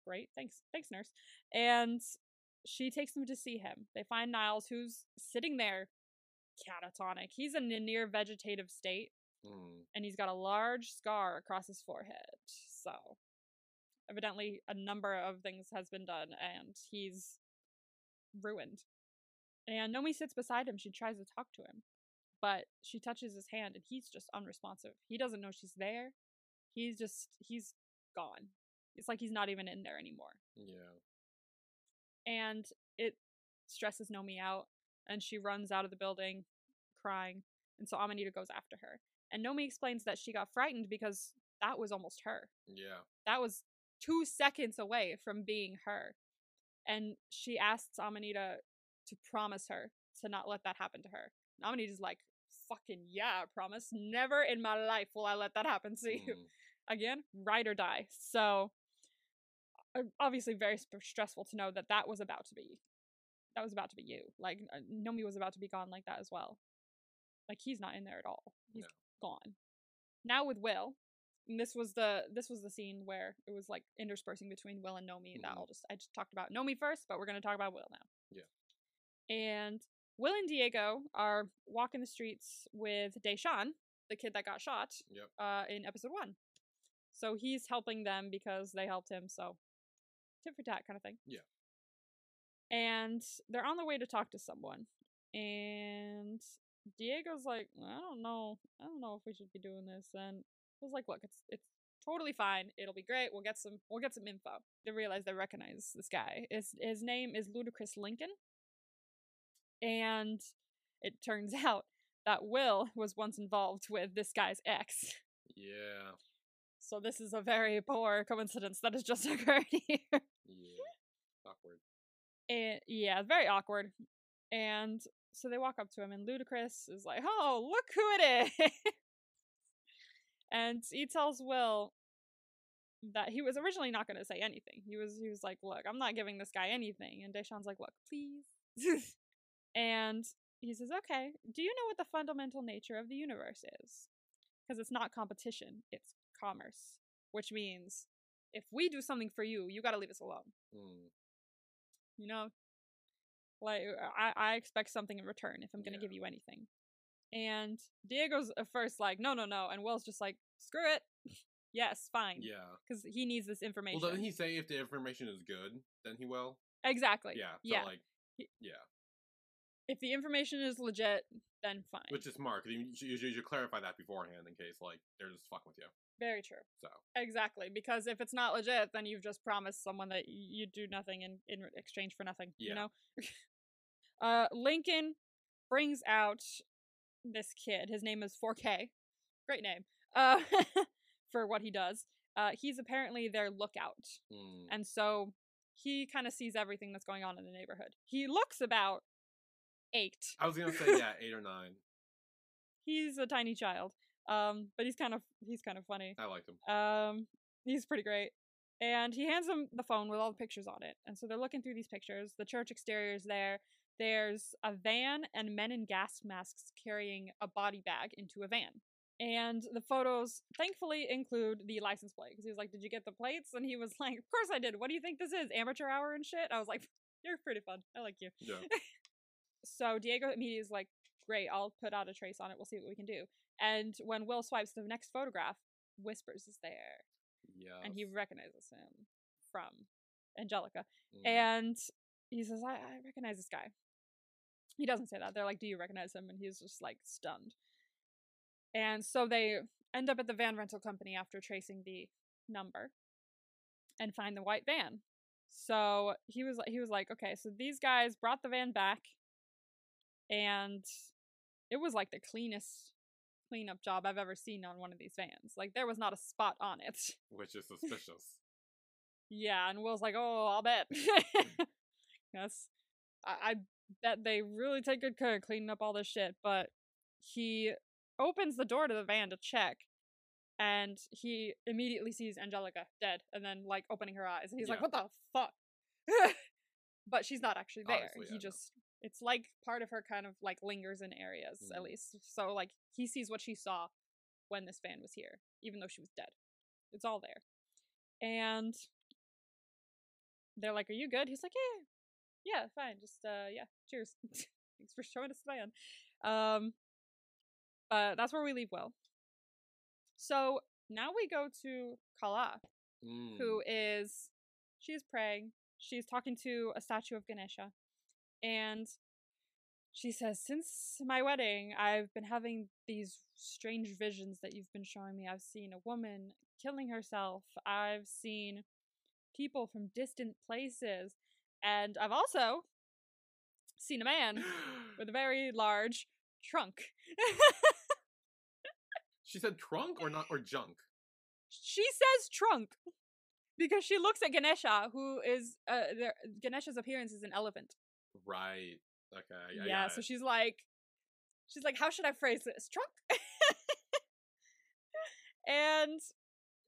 great. Thanks. Thanks, nurse. And she takes them to see him. They find Niles, who's sitting there catatonic. He's in a near vegetative state, Mm. and he's got a large scar across his forehead. So, evidently, a number of things has been done, and he's ruined. And Nomi sits beside him. She tries to talk to him, but she touches his hand, and he's just unresponsive. He doesn't know she's there. He's just, he's gone. It's like he's not even in there anymore Yeah. and it stresses Nomi out, and she runs out of the building crying. And so Amanita goes after her. And Nomi explains that she got frightened because that was almost her. Yeah. That was two seconds away from being her. And she asks Amanita to promise her to not let that happen to her. And Amanita's like, fucking yeah, I promise. Never in my life will I let that happen to you Mm. again, ride or die. So, uh, obviously, very sp- stressful to know that that was about to be, that was about to be you. Like uh, Nomi was about to be gone like that as well. Like he's not in there at all. He's No. gone. Now with Will, And this was the this was the scene where it was like interspersing between Will and Nomi. That Mhm. I'll just I just talked about Nomi first, but we're gonna talk about Will now. Yeah. And Will and Diego are walking the streets with Deshawn, the kid that got shot, Yep. uh, in episode one. So he's helping them because they helped him. So tit for tat kind of thing. Yeah. And they're on the way to talk to someone, and Diego's like, I don't know, I don't know if we should be doing this. And was like, look, it's it's totally fine. It'll be great. We'll get some we'll get some info. They realize they recognize this guy. His his name is Ludacris Lincoln. And it turns out that Will was once involved with this guy's ex. Yeah. So this is a very poor coincidence that has just occurred here. Yeah. Awkward. And yeah, very awkward. And so they walk up to him, and Ludacris is like, "Oh, look who it is!" and he tells Will that he was originally not going to say anything. He was he was like, "Look, I'm not giving this guy anything." And Deshawn's like, "Look, please." and he says, "Okay. Do you know what the fundamental nature of the universe is? Because it's not competition; it's commerce. Which means if we do something for you, you got to leave us alone." Mm. you know like uh, i i expect something in return if i'm gonna Yeah. give you anything and diego's at first like no no no and will's just like screw it. Yes fine. Yeah. because he needs this information Well, doesn't he say if the information is good, then he will? exactly. Yeah. So yeah. like, yeah, if the information is legit then fine. which is smart you, should- you, you should clarify that beforehand in case like they're just fucking with you. very true. So. Exactly because if it's not legit then you've just promised someone that you do nothing in in exchange for nothing Yeah. you know? Uh lincoln brings out this kid. His name is 4k great name uh for what he does uh he's apparently their lookout mm, and so he kind of sees everything that's going on in the neighborhood he looks about eight I was gonna say yeah, eight or nine. he's a tiny child um but he's kind of he's kind of funny I like him. Um, he's pretty great. And he hands them the phone with all the pictures on it. And so they're looking through these pictures. The church exterior is there. There's a van and men in gas masks carrying a body bag into a van. And the photos thankfully include the license plate because he was like, Did you get the plates? And he was like, Of course I did. What do you think this is? Amateur hour and shit? I was like, You're pretty fun. I like you. Yeah. So Diego immediately is like, Great, I'll put out a trace on it. We'll see what we can do. And when Will swipes the next photograph, Whispers is there Yeah. and he recognizes him from Angelica. Mm. And he says, I, I recognize this guy. He doesn't say that. They're like, Do you recognize him? And he's just like stunned. And so they end up at the van rental company after tracing the number and find the white van. So he was he was like, okay, so these guys brought the van back, and it was like the cleanest cleanup job I've ever seen on one of these vans. Like there was not a spot on it. which is suspicious. Yeah, and Will's like, oh, I'll bet. Hmm. yes. I, I bet they really take good care of cleaning up all this shit, but he opens the door to the van to check, and he immediately sees Angelica dead, and then, like, opening her eyes, and he's like, what the fuck? but she's not actually there. Obviously, he yeah, no. just, it's like part of her kind of, like, lingers in areas, at Mhm. least. So, like, he sees what she saw when this van was here, even though she was dead. It's all there. And they're like, "Are you good?" He's like, "Yeah, yeah, fine. Just uh, yeah, cheers. Thanks for showing us the van." Um, but that's where we leave Will. So now we go to Kala, Mm. who is she's praying. She's talking to a statue of Ganesha, and she says, "Since my wedding, I've been having these strange visions that you've been showing me. I've seen a woman killing herself. I've seen people from distant places, and I've also seen a man with a very large trunk." she said trunk or not or junk. she says trunk because she looks at Ganesha, who is uh, there, Ganesha's appearance is an elephant. Right. Okay. I- yeah, so it. she's like, she's like, how should I phrase this? Trunk. and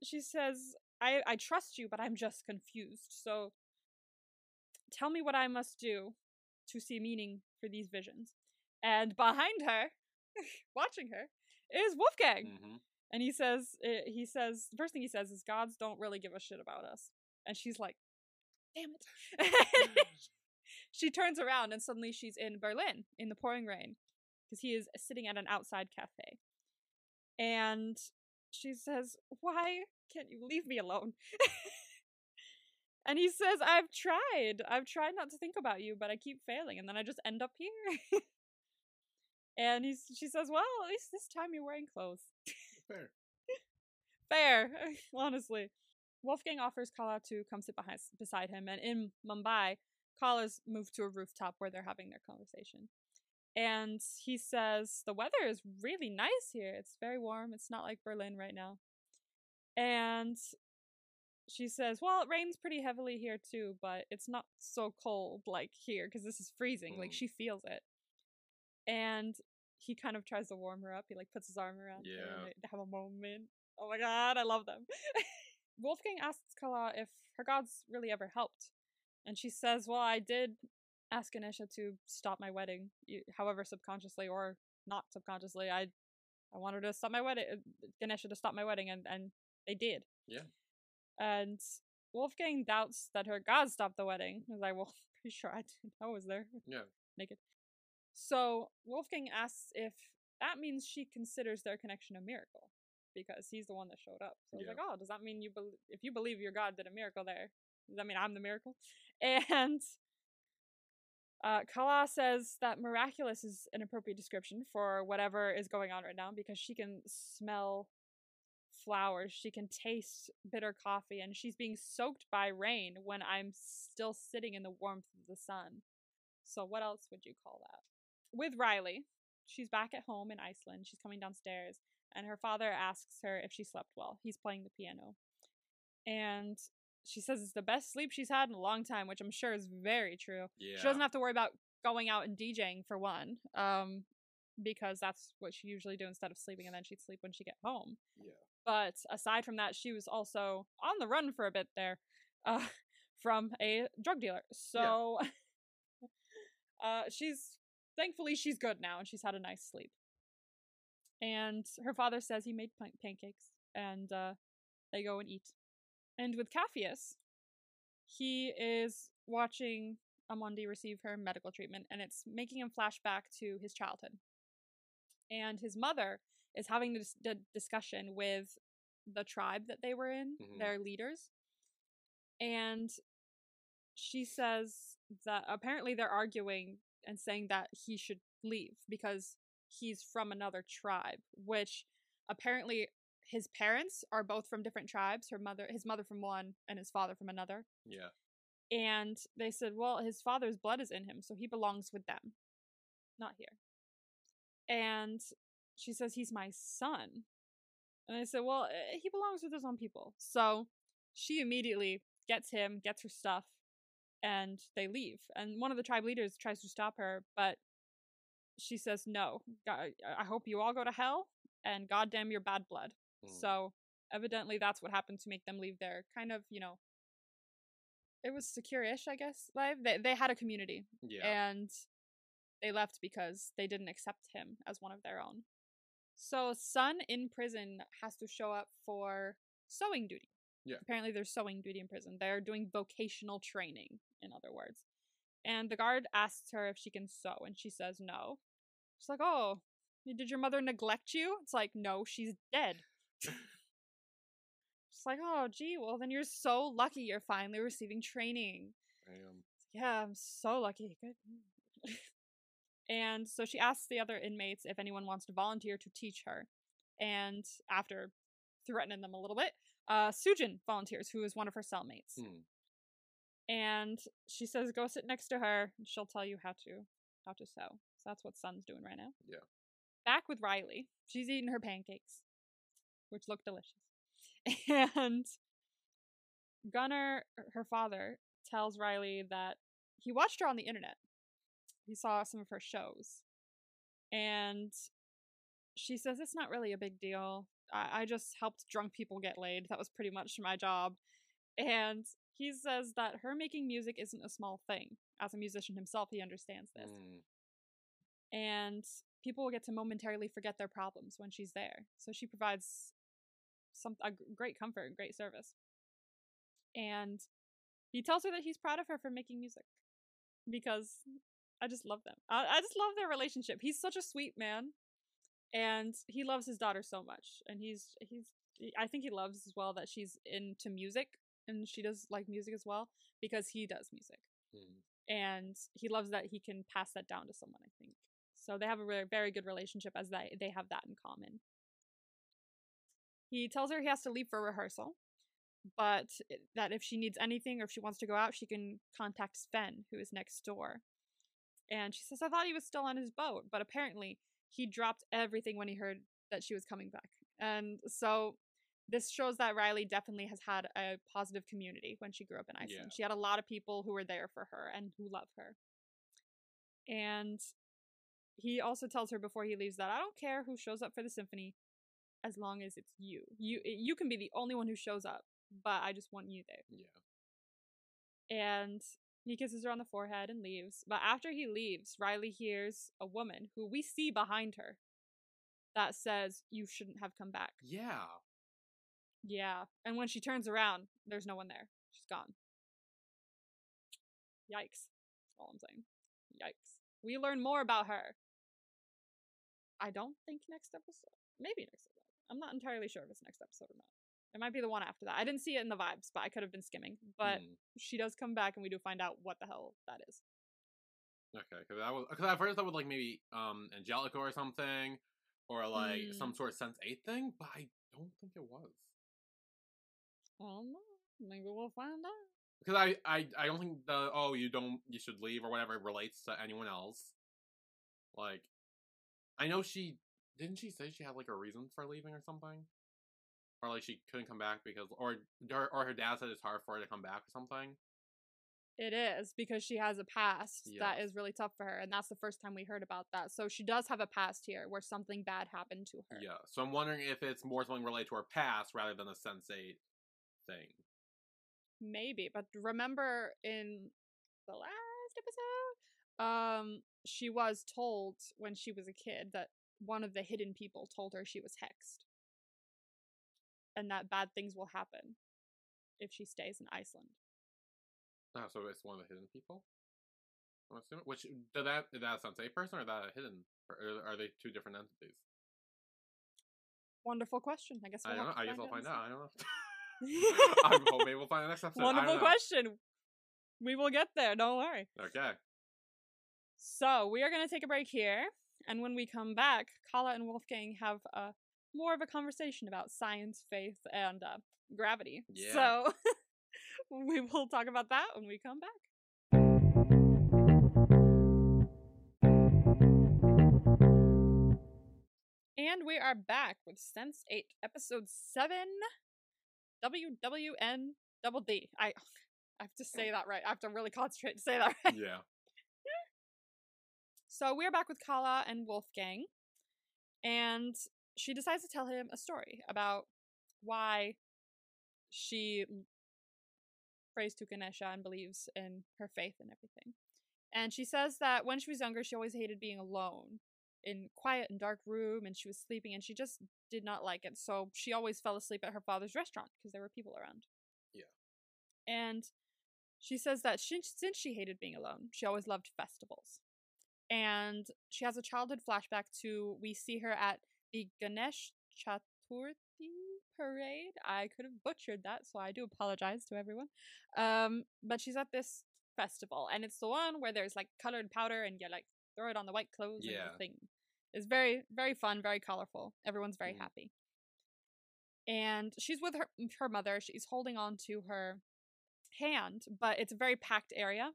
she says, I I trust you, but I'm just confused. So tell me what I must do to see meaning for these visions. And behind her, watching her, is Wolfgang. Mhm. And he says, eh, he says, the first thing he says is, gods don't really give a shit about us. And she's like, damn it. she turns around and suddenly she's in Berlin in the pouring rain because he is sitting at an outside cafe. And she says, Why can't you leave me alone? and he says, I've tried. I've tried not to think about you, but I keep failing. And then I just end up here. And he's, she says, Well, at least this time you're wearing clothes. Fair. Fair, honestly. Wolfgang offers Kala to come sit behind, beside him, and in Mumbai, Kala's moved to a rooftop where they're having their conversation. And he says, The weather is really nice here. It's very warm. It's not like Berlin right now. And she says, Well, it rains pretty heavily here too, but it's not so cold like here because this is freezing. Like Mm. she feels it. And he kind of tries to warm her up. He like puts his arm around her Yeah. and they have a moment. Oh my god, I love them. Wolfgang asks Kala if her gods really ever helped. And she says, Well, I did ask Ganesha to stop my wedding, however subconsciously or not subconsciously. I I wanted to stop my wedding, uh, Ganesha to stop my wedding, and and they did. Yeah. And Wolfgang doubts that her gods stopped the wedding. He's like, well, pretty sure I did. I was there Yeah. naked. So Wolfgang asks if that means she considers their connection a miracle because he's the one that showed up. So Yeah. like, oh, does that mean you believe if you believe your God did a miracle there? Does that mean I'm the miracle? And uh, Kala says that miraculous is an appropriate description for whatever is going on right now because she can smell flowers, she can taste bitter coffee, and she's being soaked by rain when I'm still sitting in the warmth of the sun. So, what else would you call that? With Riley, she's back at home in Iceland. She's coming downstairs, and her father asks her if she slept well. He's playing the piano. And she says it's the best sleep she's had in a long time, which I'm sure is very true. Yeah. She doesn't have to worry about going out and DJing for one, um, because that's what she usually do instead of sleeping, and then she'd sleep when she get home. yeah. But aside from that, she was also on the run for a bit there, uh, from a drug dealer. So, uh, she's thankfully she's good now, and she's had a nice sleep. And her father says he made pan- pancakes, and uh, they go and eat. And with Capheus, he is watching Amondi receive her medical treatment, and it's making him flashback to his childhood. And his mother is having this the discussion with the tribe that they were in, Mhm. their leaders. And she says that apparently they're arguing and saying that he should leave because he's from another tribe, which apparently his parents are both from different tribes. Her mother, his mother from one, and his father from another. Yeah. And they said, well, his father's blood is in him, so he belongs with them, not here. And she says, he's my son. And I said, well, eh, he belongs with his own people. So she immediately gets him, gets her stuff, and they leave. And one of the tribe leaders tries to stop her, but she says, no, God, I hope you all go to hell, and goddamn your bad blood. Mm. So evidently that's what happened to make them leave their kind of, you know, it was secure-ish, I guess, life. They they had a community Yeah. and they left because they didn't accept him as one of their own. So Sun in prison has to show up for sewing duty. Yeah. Apparently there's sewing duty in prison. They're doing vocational training, in other words. And the guard asks her if she can sew, and she says no. She's like, Oh, did your mother neglect you? It's like, no, she's dead. It's like, oh, gee, well, then you're so lucky you're finally receiving training. Damn. Yeah, I'm so lucky. Good. and so she asks the other inmates if anyone wants to volunteer to teach her. And after threatening them a little bit, uh, Sujin volunteers, who is one of her cellmates. Hmm. And she says, "Go sit next to her, and she'll tell you how to how to sew." So that's what Sun's doing right now. Yeah. Back with Riley, she's eating her pancakes, which look delicious. And Gunnar, her father, tells Riley that he watched her on the internet. He saw some of her shows. And she says, It's not really a big deal. I, I just helped drunk people get laid. That was pretty much my job. And he says that her making music isn't a small thing. As a musician himself, he understands this. Mm. And people will get to momentarily forget their problems when she's there. So she provides some a great comfort and great service. And he tells her that he's proud of her for making music because I just love them. I, I just love their relationship. He's such a sweet man, and he loves his daughter so much. And he's he's I think he loves as well that she's into music and she does like music as well because he does music. Hmm. and he loves that he can pass that down to someone i think. So they have a very, very good relationship as they, they have that in common. He tells her he has to leave for rehearsal but that if she needs anything or if she wants to go out she can contact sven who is next door. And she says i thought he was still on his boat but apparently he dropped everything when he heard that she was coming back. And so this shows that Riley definitely has had a positive community when she grew up in Iceland. Yeah. She had a lot of people who were there for her and who love her. And he also tells her before he leaves that I don't care who shows up for the symphony as long as it's you. You eh, you can be the only one who shows up, but I just want you there. Yeah. And he kisses her on the forehead and leaves. But after he leaves, Riley hears a woman who we see behind her that says, You shouldn't have come back. Yeah. Yeah. And when she turns around, there's no one there. She's gone. Yikes. That's all I'm saying. Yikes. We learn more about her. I don't think next episode. Maybe next episode. I'm not entirely sure if it's next episode or not. It might be the one after that. I didn't see it in the vibes, but I could have been skimming. But Hmm. she does come back, and we do find out what the hell that is. Okay, because I was because at first I was like maybe um Angelica or something, or like Mm. some sort of Sense Eight thing, but I don't think it was Maybe we'll find out. because I, I I don't think the oh you don't you should leave or whatever relates to anyone else. Like, I know she didn't she say she had like a reason for leaving or something, or like she couldn't come back because or or, or her dad said it's hard for her to come back or something. It is because she has a past that Yes. is really tough for her, and that's the first time we heard about that. So she does have a past here where something bad happened to her. Yeah, so I'm wondering if it's more something related to her past rather than a Eight thing. Maybe, but remember in the last episode, um, she was told when she was a kid that one of the hidden people told her she was hexed, and that bad things will happen if she stays in Iceland. Oh, so it's one of the hidden people. I'm assuming. Which did that is that a person or that a hidden? Or are they two different entities? Wonderful question. I guess I we'll don't know. I guess I'll find out. I don't know. I'm hoping we'll find the next episode. Wonderful question. We will get there. Don't worry. Okay. So we are going to take a break here, and when we come back, Kala and Wolfgang have uh, more of a conversation about science, faith, and uh, gravity. Yeah. So we will talk about that when we come back. And we are back with Sense 8, Episode 7, WWN Double D. I, I have to say that right. I have to really concentrate to say that right. Yeah. So we're back with Kala and Wolfgang, and she decides to tell him a story about why she prays to Ganesha and believes in her faith and everything. And she says that when she was younger, she always hated being alone in quiet and dark room, and she was sleeping, and she just did not like it. So she always fell asleep at her father's restaurant because there were people around. Yeah. And she says that she, since she hated being alone, she always loved festivals and she has a childhood flashback to we see her at the Ganesh Chaturthi parade. I could have butchered that, so I do apologize to everyone. Um, but she's at this festival, and it's the one where there's like colored powder, and you like throw it on the white clothes and Yeah. the thing. It's very, very fun, very colorful. Everyone's very Mhm. happy. And she's with her her mother. She's holding on to her hand, but it's a very packed area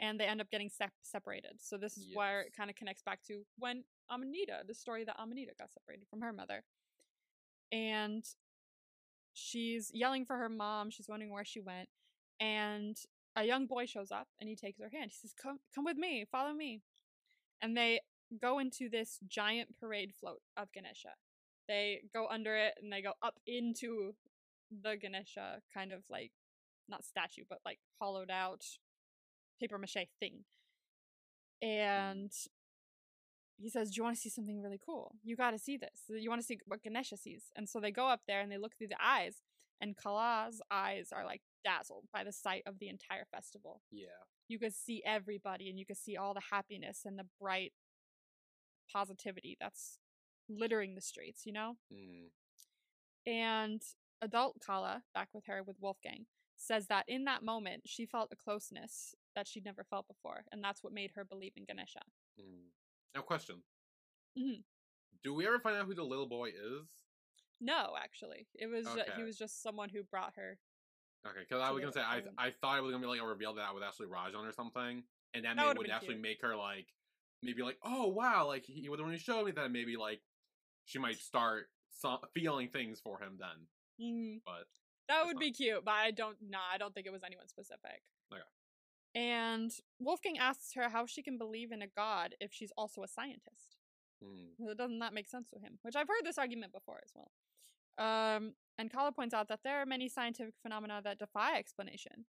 and they end up getting sep- separated. So this is where it kind of connects back to when Amanita, the story that Amanita got separated from her mother. And she's yelling for her mom. She's wondering where she went. And a young boy shows up and he takes her hand. He says, "Come, come with me. Follow me." And they go into this giant parade float of Ganesha. They go under it and they go up into the Ganesha kind of like not statue, but like hollowed out paper mache thing. And he says, Do you want to see something really cool? You got to see this. You want to see what Ganesha sees. And so they go up there and they look through the eyes, and Kala's eyes are like dazzled by the sight of the entire festival. Yeah. You could see everybody and you could see all the happiness and the bright positivity that's littering the streets, you know? Mm. And adult Kala, back with her with Wolfgang, says that in that moment she felt a closeness that she'd never felt before, and that's what made her believe in Ganesha. Mm. Now, question. Mhm. Do we ever find out who the little boy is? No, actually, it was ju- he was just someone who brought her. Okay, because I was gonna say I. I thought it was gonna be like a reveal that was actually Rajan or something, and that, That would've would actually cute. make her like maybe like oh wow like he would when he showed me that maybe like she might start some, feeling things for him then, Mm, but that would fine. be cute, but I don't. Nah, I don't think it was anyone specific. Okay. And Wolfgang asks her how she can believe in a god if she's also a scientist. mm, Doesn't that make sense to him? Which I've heard this argument before as well. Um, and Kala points out that there are many scientific phenomena that defy explanation.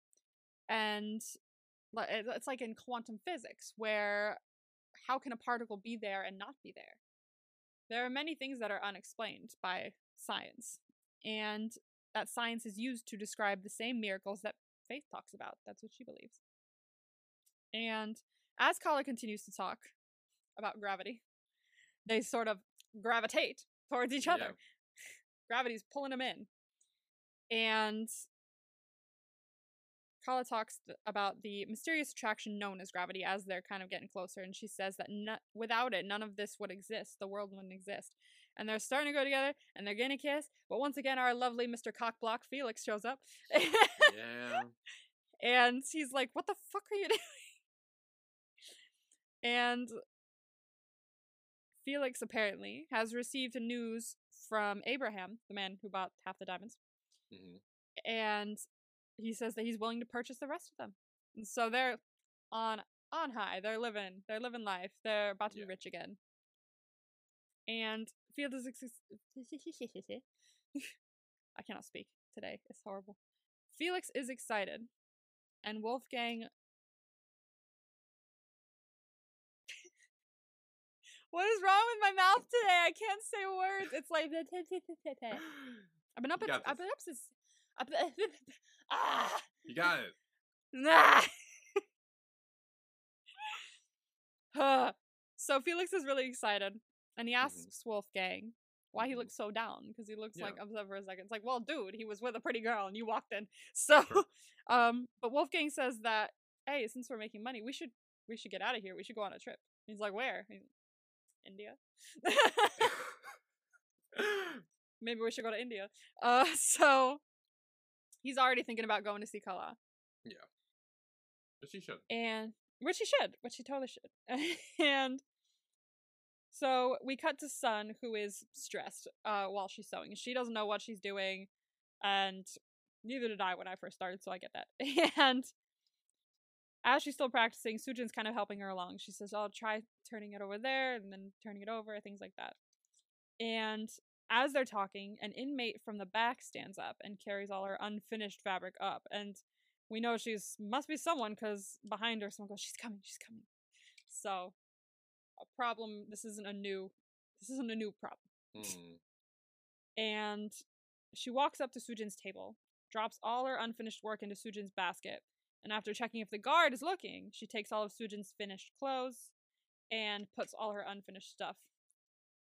And it's like in quantum physics, where how can a particle be there and not be there? There are many things that are unexplained by science, and that science is used to describe the same miracles that faith talks about. That's what she believes. And as Kala continues to talk about gravity, they sort of gravitate towards each other. Yeah. Gravity's pulling them in. And Kala talks about the mysterious attraction known as gravity as they're kind of getting closer. And she says that no- without it, none of this would exist. The world wouldn't exist. And they're starting to go together and they're to kiss. But once again, our lovely Mr. Cockblock Felix shows up. yeah, and he's like, What the fuck are you doing? And Felix apparently has received news from Abraham, the man who bought half the diamonds, hmm and he says that he's willing to purchase the rest of them. And so they're on on high. They're living they're living life. They're about to Yeah. be rich again. And Felix is ex- I cannot speak today. It's horrible. Felix is excited, and Wolfgang. what is wrong with my mouth today? I can't say words. It's like I've been up. At, I've been up since. Ah, you got it. nah. So Felix is really excited, and he asks Wolfgang why he Mhm. looks so down because he looks like Yeah. upset for a second. It's like, well, dude, he was with a pretty girl, and you walked in. So, Sure. um, but Wolfgang says that hey, since we're making money, we should we should get out of here. We should go on a trip. He's like, where? He's, India. Maybe we should go to India. Uh, so he's already thinking about going to see Kala. Yeah. But she should. and which he should, which he totally should. and so we cut to Sun, who is stressed uh, while she's sewing. She doesn't know what she's doing, and neither did I when I first started, so I get that. and as she's still practicing, Sujin's kind of helping her along. She says, "I'll try turning it over there, and then turning it over, things like that." And as they're talking, an inmate from the back stands up and carries all her unfinished fabric up, and we know she's must be someone because behind her someone goes she's coming she's coming so a problem this isn't a new this isn't a new problem Mm. and she walks up to sujin's table drops all her unfinished work into sujin's basket and after checking if the guard is looking she takes all of sujin's finished clothes and puts all her unfinished stuff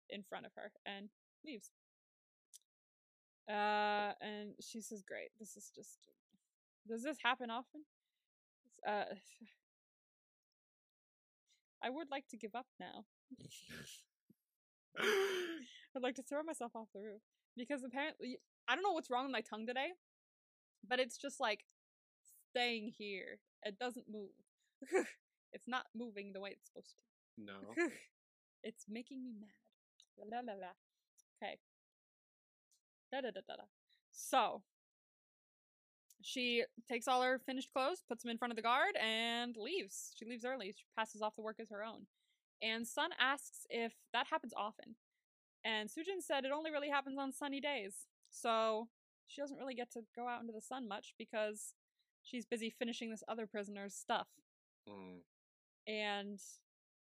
in front of her and leaves uh and she says great this is just does this happen often uh i would like to give up now i'd like to throw myself off the roof because apparently i don't know what's wrong with my tongue today but it's just like staying here it doesn't move it's not moving the way it's supposed to no. it's making me mad. La la la. Okay. Da da da da da. So she takes all her finished clothes, puts them in front of the guard, and leaves. She leaves early. She passes off the work as her own. And Sun asks if that happens often. And Sujin said it only really happens on sunny days. So she doesn't really get to go out into the sun much because she's busy finishing this other prisoner's stuff Mm. and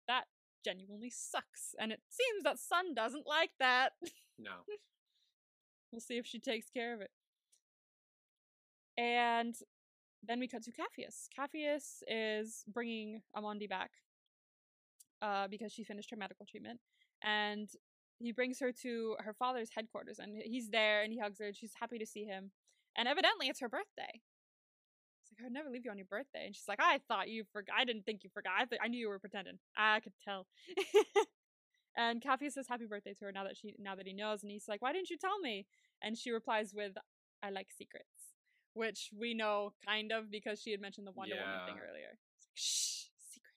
that genuinely sucks. And it seems that Sun doesn't like that. No. we'll see if she takes care of it. And then we cut to Capheus. Capheus is bringing Amondi back uh, because she finished her medical treatment. And he brings her to her father's headquarters. And he's there and he hugs her. And she's happy to see him. And evidently, it's her birthday. Like, I would never leave you on your birthday. And she's like, I thought you forgot. I didn't think you forgot. I, th- I knew you were pretending. I could tell. and Capheus says happy birthday to her now that she now that he knows. And he's like, Why didn't you tell me? And she replies with, I like secrets which we know kind of because she had mentioned the Wonder Woman thing earlier. It's like, shh, secret.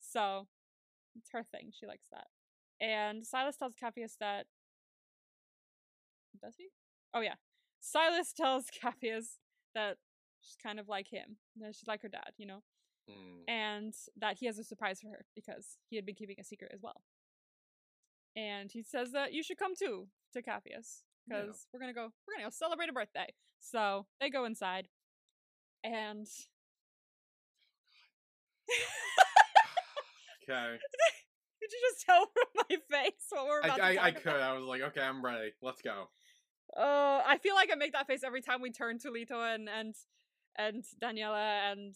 So it's her thing. She likes that. And Silas tells Capheus that. Does he? Oh, yeah. Silas tells Capheus that she's kind of like him. She's like her dad, you know? Mm. and that he has a surprise for her because he had been keeping a secret as well. And he says that you should come too to Capheus Yeah. because we're gonna go we're gonna go celebrate a birthday. So they go inside, and Okay. did you just tell from my face what we're I, about I, to I talk could. about? I was like, okay, I'm ready. Let's go. Uh, I feel like I make that face every time we turn to Lito and and and Daniela and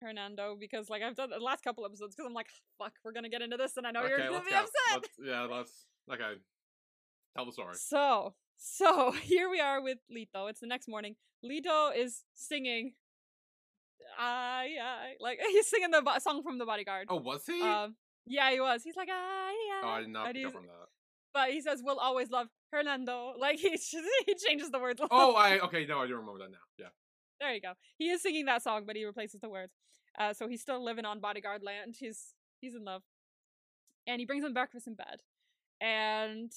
Hernando because like I've done the last couple episodes because I'm like fuck we're gonna get into this and I know okay, you're gonna be go. upset. Let's, yeah, let's. Okay. Tell the story. So, so here we are with Lito. It's the next morning. Lito is singing. I, I like he's singing the bo- song from The Bodyguard. Oh, was he? Um, yeah, he was. He's like, I, oh, I. Did not pick up on that. But he says, "We'll always love Hernando." Like he he changes the words. Oh, I okay. No, I do remember that now. Yeah. There you go. He is singing that song, but he replaces the words. Uh, so he's still living on bodyguard land. He's he's in love, and he brings him breakfast in bed, and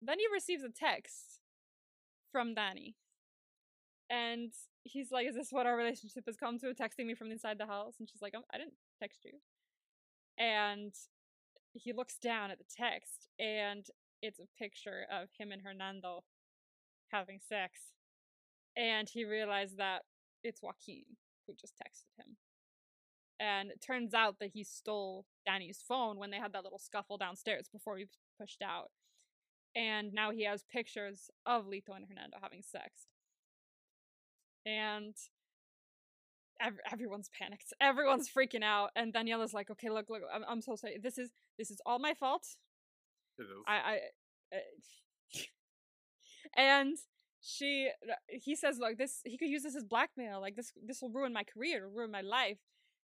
then he receives a text from Dani, and he's like, "Is this what our relationship has come to?" Texting me from inside the house, and she's like, "Um, "I didn't text you," and he looks down at the text, and it's a picture of him and Hernando having sex, and he realized that it's Joaquin who just texted him. And it turns out that he stole Dani's phone when they had that little scuffle downstairs before he pushed out. And now he has pictures of Lito and Hernando having sex. And ev- everyone's panicked. Everyone's freaking out. And Daniela's like, "Okay, look, look. I'm, I'm so sorry. This is this is all my fault. It is. I, I uh, and she uh, he says like this he could use this as blackmail like this this will ruin my career it'll ruin my life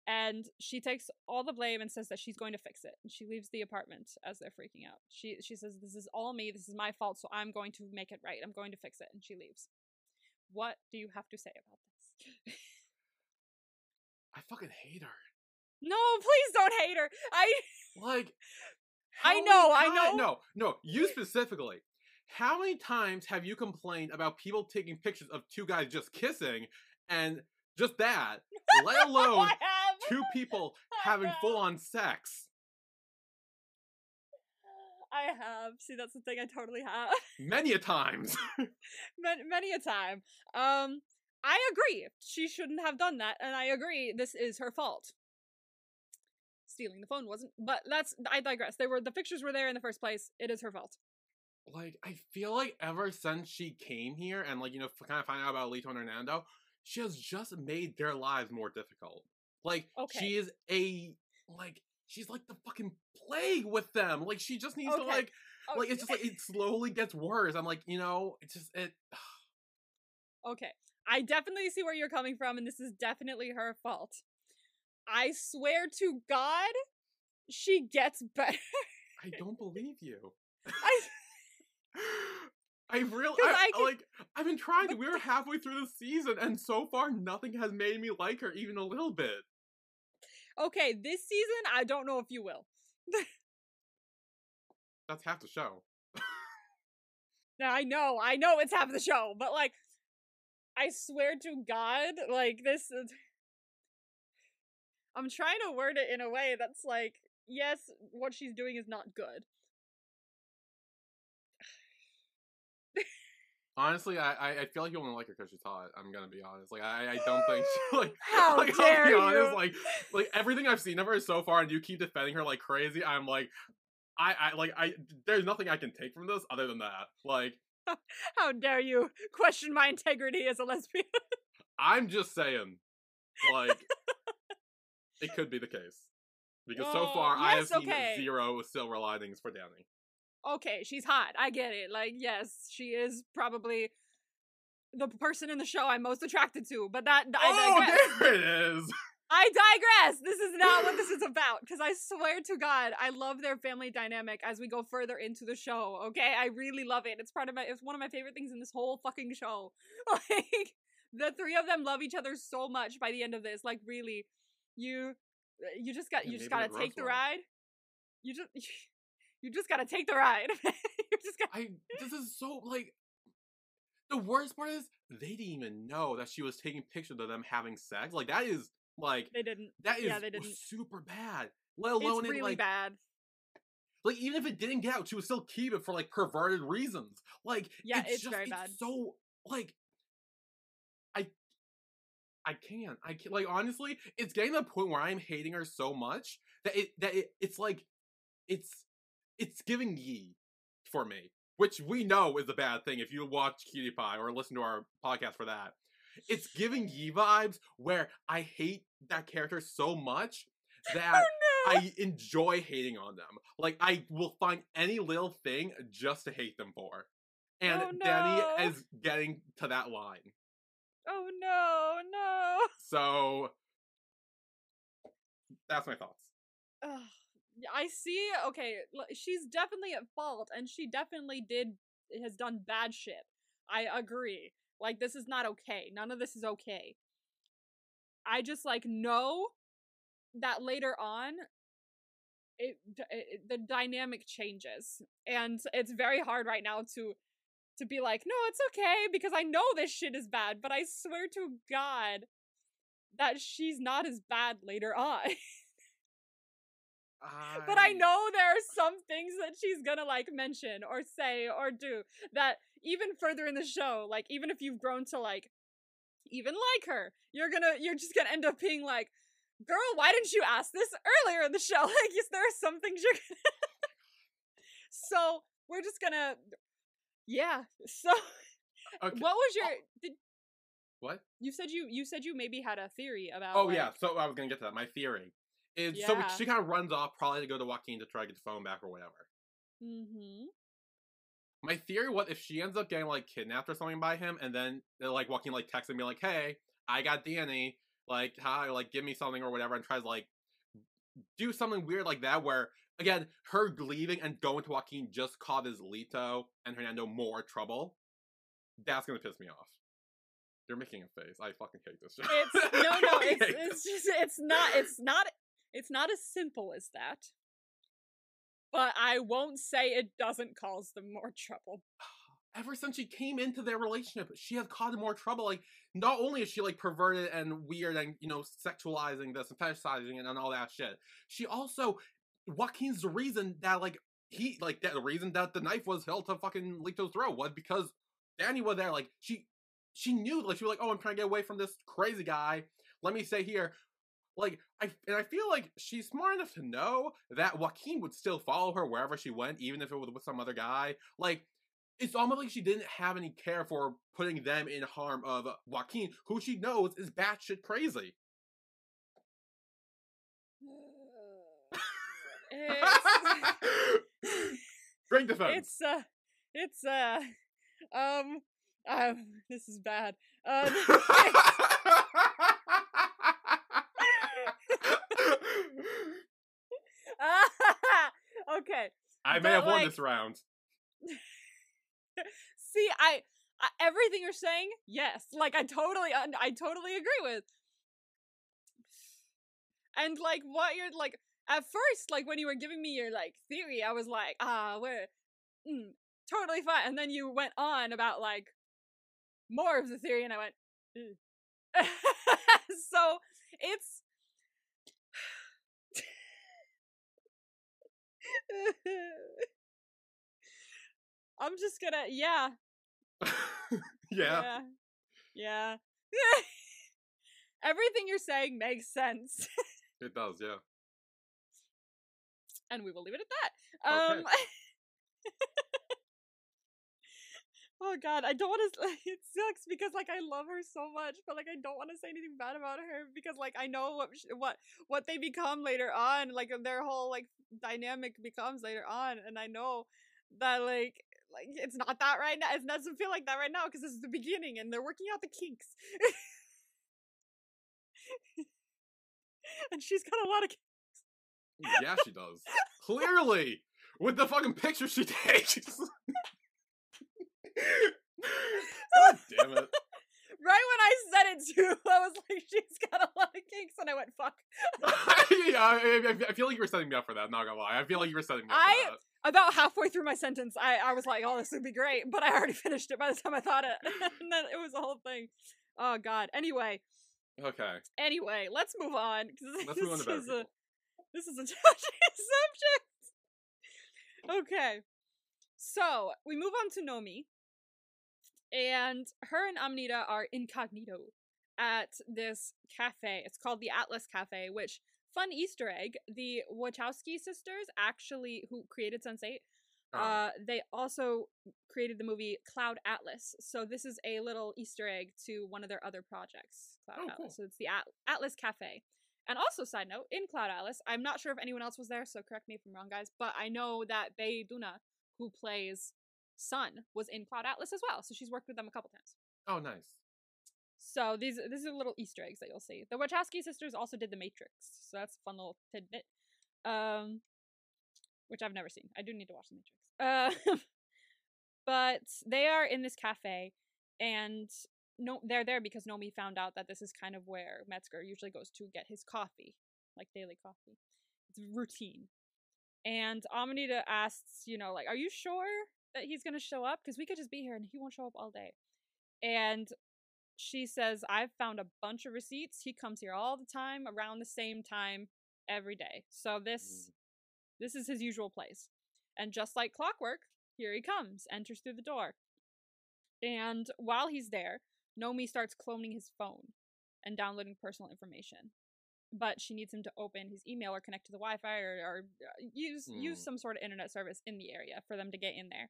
and she takes all the blame and says that she's going to fix it and she leaves the apartment as they're freaking out she she says this is all me this is my fault so i'm going to make it right i'm going to fix it and she leaves what do you have to say about this I fucking hate her. no please don't hate her i Like, I know, I know. No, no, you specifically. How many times have you complained about people taking pictures of two guys just kissing and just that, let alone two people having full on sex? I have. See, that's the thing. I totally have. Many a times. many, many a time. Um, I agree. She shouldn't have done that, and I agree. This is her fault. Stealing the phone wasn't, but that's. I digress. They were the pictures were there in the first place. It is her fault. Like, I feel like ever since she came here and, like, you know, kind of find out about Lito and Hernando, she has just made their lives more difficult. Like, Okay. she is a, like, she's like the fucking plague with them. Like, she just needs to, like, Oh, like it's just like it slowly gets worse. I'm like, you know, it's just it. okay. I definitely see where you're coming from, and this is definitely her fault. I swear to God, she gets better. I don't believe you. I, I really, I, I can- like, I've been trying to. We are halfway through the season, and so far, nothing has made me like her even a little bit. okay, this season, I don't know if you will. That's half the show. Now, I know, I know it's half the show, but like, I swear to God, like this. Is... I'm trying to word it in a way that's like, yes, what she's doing is not good. Honestly, I I- feel like you only like her because she's hot. I'm gonna be honest. Like I I don't think she, like How like, dare I'll be you. honest. Like like everything I've seen of her so far, and you keep defending her like crazy. I'm like. I, I like I there's nothing I can take from this other than that. Like How dare you question my integrity as a lesbian? I'm just saying, like it could be the case because so Oh, far I have yes, seen okay. zero silver linings for Dani. Okay, she's hot. I get it. Like, yes, she is probably the person in the show I'm most attracted to. But that I oh, digress. there it is. I digress. This is not what this is about. Because I swear to God, I love their family dynamic as we go further into the show. Okay, I really love it. It's part of my. It's one of my favorite things in this whole fucking show. Like the three of them love each other so much by the end of this. Like really, you you just got you just gotta take the ride. You just you just gotta take the ride. you just got. I this is so like the worst part is they didn't even know that she was taking pictures of them having sex. Like that is like They didn't. that is yeah, they didn't. super bad. Let alone It's it, really like bad. like even if it didn't get out, she would still keep it for like perverted reasons. Like Yeah, it's, it's just, very it's bad. So like I I can't. I can't like honestly, it's getting to the point where I'm hating her so much that it that it, it's like it's it's giving ye for me. Which we know is a bad thing if you watch Cutie Pie or listen to our podcast for that. It's giving ye vibes where I hate that character so much that Oh, no. I enjoy hating on them. Like I will find any little thing just to hate them for. And Oh, Dani no. is getting to that line. Oh no, no. So that's my thoughts. Ugh. I see. Okay, she's definitely at fault, and she definitely did has done bad shit. I agree. Like this is not okay. None of this is okay. I just like know that later on, it, it the dynamic changes, and it's very hard right now to to be like, no, it's okay because I know this shit is bad. But I swear to God that she's not as bad later on. But I know there are some things that she's gonna like mention or say or do that even further in the show, like even if you've grown to like even like her, you're gonna you're just gonna end up being like, girl, why didn't you ask this earlier in the show? Like, yes, there are some things you're gonna So we're just gonna Yeah. So Okay. what was your did What? you said you you said you maybe had a theory about Oh like, yeah, so I was gonna get to that. My theory is so she kind of runs off probably to go to Joaquin to try to get the phone back or whatever. Mm-hmm. My theory, what if she ends up getting like kidnapped or something by him, and then uh, like Joaquin like texts and be like, "Hey, I got Dani. Like, hi, like give me something or whatever," and tries to, like do something weird like that, where again her leaving and going to Joaquin just causes Lito and Hernando more trouble. That's gonna piss me off. You're making a face. I fucking hate this show. It's no, no. It's it's just it's not it's not it's not as simple as that. But I won't say it doesn't cause them more trouble. ever since she came into their relationship, she has caused more trouble. Like, not only is she like perverted and weird and you know sexualizing this and fetishizing it and all that shit, she also Joaquin's the reason that like he like that the reason that the knife was held to fucking Lito's throat was because Dani was there. Like she she knew like she was like, oh, I'm trying to get away from this crazy guy. Let me stay here. Like I and I feel like she's smart enough to know that Joaquin would still follow her wherever she went, even if it was with some other guy. Like it's almost like she didn't have any care for putting them in harm of Joaquin, who she knows is batshit crazy. It's the phone. it's uh it's uh um um this is bad. Uh okay. I may but, have won like- this round. See, I, I everything you're saying, yes. Like I totally un- I totally agree with. And like what you're like at first like when you were giving me your like theory, I was like, ah, we're mm, totally fine. And then you went on about like more of the theory and I went so it's I'm just gonna yeah. Yeah. Yeah. Everything you're saying makes sense. It does, yeah. and we will leave it at that. Um Okay. Oh god, I don't want to it sucks because like I love her so much, but like I don't want to say anything bad about her because like I know what what what they become later on, like uh, their whole like dynamic becomes later on and I know that like like it's not that right now. It doesn't feel like that right now because this is the beginning and they're working out the kinks. and she's got a lot of kinks. Yeah, she does. Clearly! With the fucking picture she takes. God damn it. Right when I said it too, I was like, she's got a lot of kinks, and I went, fuck. yeah, I, I- feel like you were setting me up for that, not gonna lie. I feel like you were setting me up I- that. About halfway through my sentence, I, I was like, oh, this would be great, but I already finished it by the time I thought it. and then it was the whole thing. Oh, God. Anyway, Okay. anyway, let's move on. Let's move on to this better is a. This is a touchy subject. Okay. So, we move on to Nomi. And her and Amanita are incognito at this cafe. It's called the Atlas Cafe, which fun Easter egg, the Wachowski sisters actually who created Sense8, Oh, uh, they also created the movie Cloud Atlas. So this is a little Easter egg to one of their other projects, Cloud Oh, Atlas. cool. So it's the At- Atlas Cafe. And also, side note, in Cloud Atlas, I'm not sure if anyone else was there, so correct me if I'm wrong, guys, but I know that Bae Doona, who plays Sun, was in Cloud Atlas as well. So she's worked with them a couple times. oh, nice. So these these are little Easter eggs that you'll see. The Wachowski sisters also did The Matrix, so that's a fun little tidbit. Um, which I've never seen. I do need to watch The Matrix. Uh, but they are in this cafe, and no, they're there because Nomi found out that this is kind of where Metzger usually goes to get his coffee, like daily coffee. It's routine. And Amanita asks, you know, like, are you sure that he's gonna show up? Because we could just be here and he won't show up all day. And she says, I've found a bunch of receipts. He comes here all the time, around the same time, every day. So this mm. this is his usual place. And just like clockwork, here he comes, enters through the door. And while he's there, Nomi starts cloning his phone and downloading personal information. But she needs him to open his email or connect to the Wi-Fi or, or uh, use use Hmm. some sort of internet service in the area for them to get in there.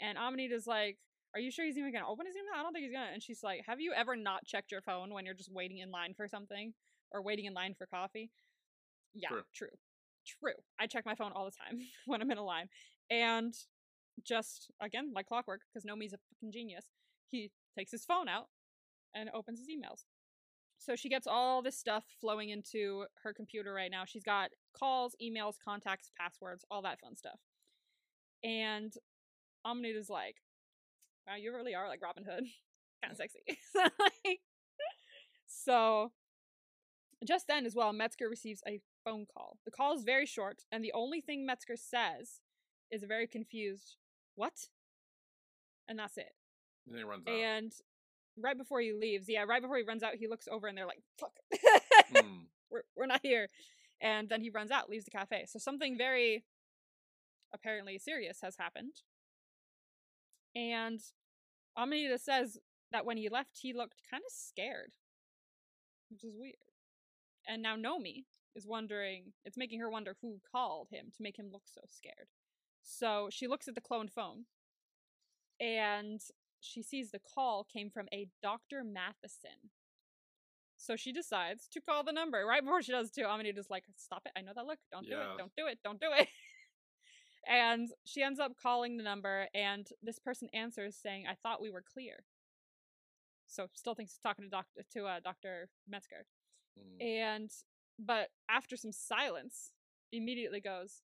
And Amanita's like, "Are you sure he's even gonna open his email? I don't think he's gonna." And she's like, "Have you ever not checked your phone when you're just waiting in line for something or waiting in line for coffee?" Yeah, True. true. True. I check my phone all the time when I'm in a line. And just again, like clockwork, because Nomi's a fucking genius, he takes his phone out and opens his emails. So she gets all this stuff flowing into her computer right now. She's got calls, emails, contacts, passwords, all that fun stuff. And Amanita is like, wow, you really are like Robin Hood. kind of sexy. So just then as well, Metzger receives a phone call. The call is very short, and the only thing Metzger says is a very confused, what? And that's it. And then he runs out. And right before he leaves, yeah, right before he runs out, he looks over and they're like, fuck, Hmm. we're, we're not here. And then he runs out, leaves the cafe. So something very apparently serious has happened. And Amanita says that when he left, he looked kind of scared, which is weird. And now Nomi is wondering, it's making her wonder who called him to make him look so scared. So she looks at the cloned phone and she sees the call came from a Dr. Matheson. So she decides to call the number right before she does too. Amanita's like, "Stop it! I know that look. Don't do it. Don't do it. Don't do it." and she ends up calling the number, and this person answers saying, "I thought we were clear." So still thinks he's talking to doctor to uh, Doctor Metzger, Hmm. and but after some silence, immediately goes,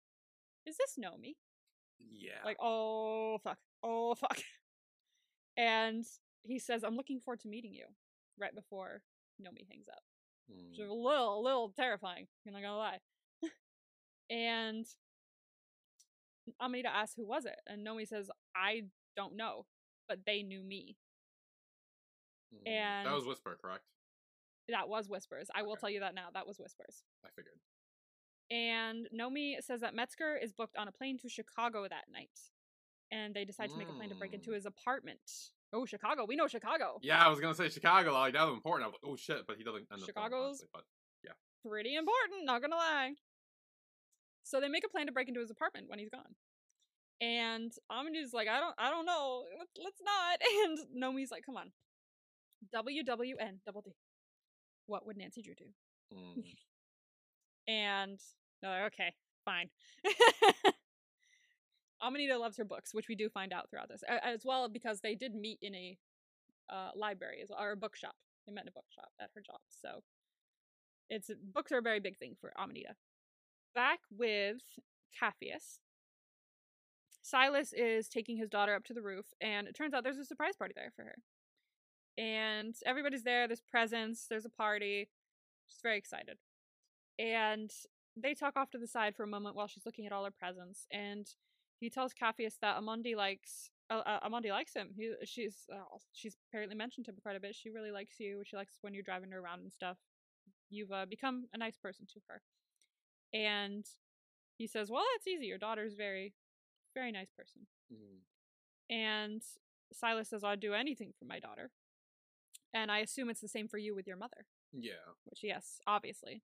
"Is this Nomi?" Yeah. Like, oh fuck, oh fuck. And he says, "I'm looking forward to meeting you." Right before Nomi hangs up, Hmm. which is a little, little terrifying. I'm not gonna lie. and Amanita asks, "Who was it?" And Nomi says, "I don't know, but they knew me." Hmm. and- that was Whisper, correct? That was Whispers. I will tell you that now. That was Whispers. I figured. And Nomi says that Metzger is booked on a plane to Chicago that night. And they decide to make a plan to break into Mm. his apartment Oh, Chicago. We know Chicago. Yeah, I was gonna say Chicago. Like that was important. I was like, oh shit, but he doesn't end up. Chicago's- honestly, but Pretty important, not gonna lie. So they make a plan to break into his apartment when he's gone. And Amanita's like, I don't I don't know. Let's, let's not. And Nomi's like, come on. WWN double D. What would Nancy Drew do? mm, And they're like, okay, fine. Amanita loves her books, which we do find out throughout this, as well because they did meet in a uh, library as or a bookshop. They met in a bookshop at her job, so it's books are a very big thing for Amanita. Back with Capheus, Silas is taking his daughter up to the roof, and it turns out there's a surprise party there for her. And everybody's there. There's presents. There's a party. She's very excited. And they talk off to the side for a moment while she's looking at all her presents. And he tells Capheus that Amondi likes uh, uh, Amondi likes him. He, she's uh, she's apparently mentioned him quite a bit. She really likes you. She likes when you're driving her around and stuff. You've uh, become a nice person to her. And he says, "Well, that's easy. Your daughter's very, very nice person." mm. And Silas says, "I'd do anything for my daughter." And I assume it's the same for you with your mother. yeah. Which, yes, obviously.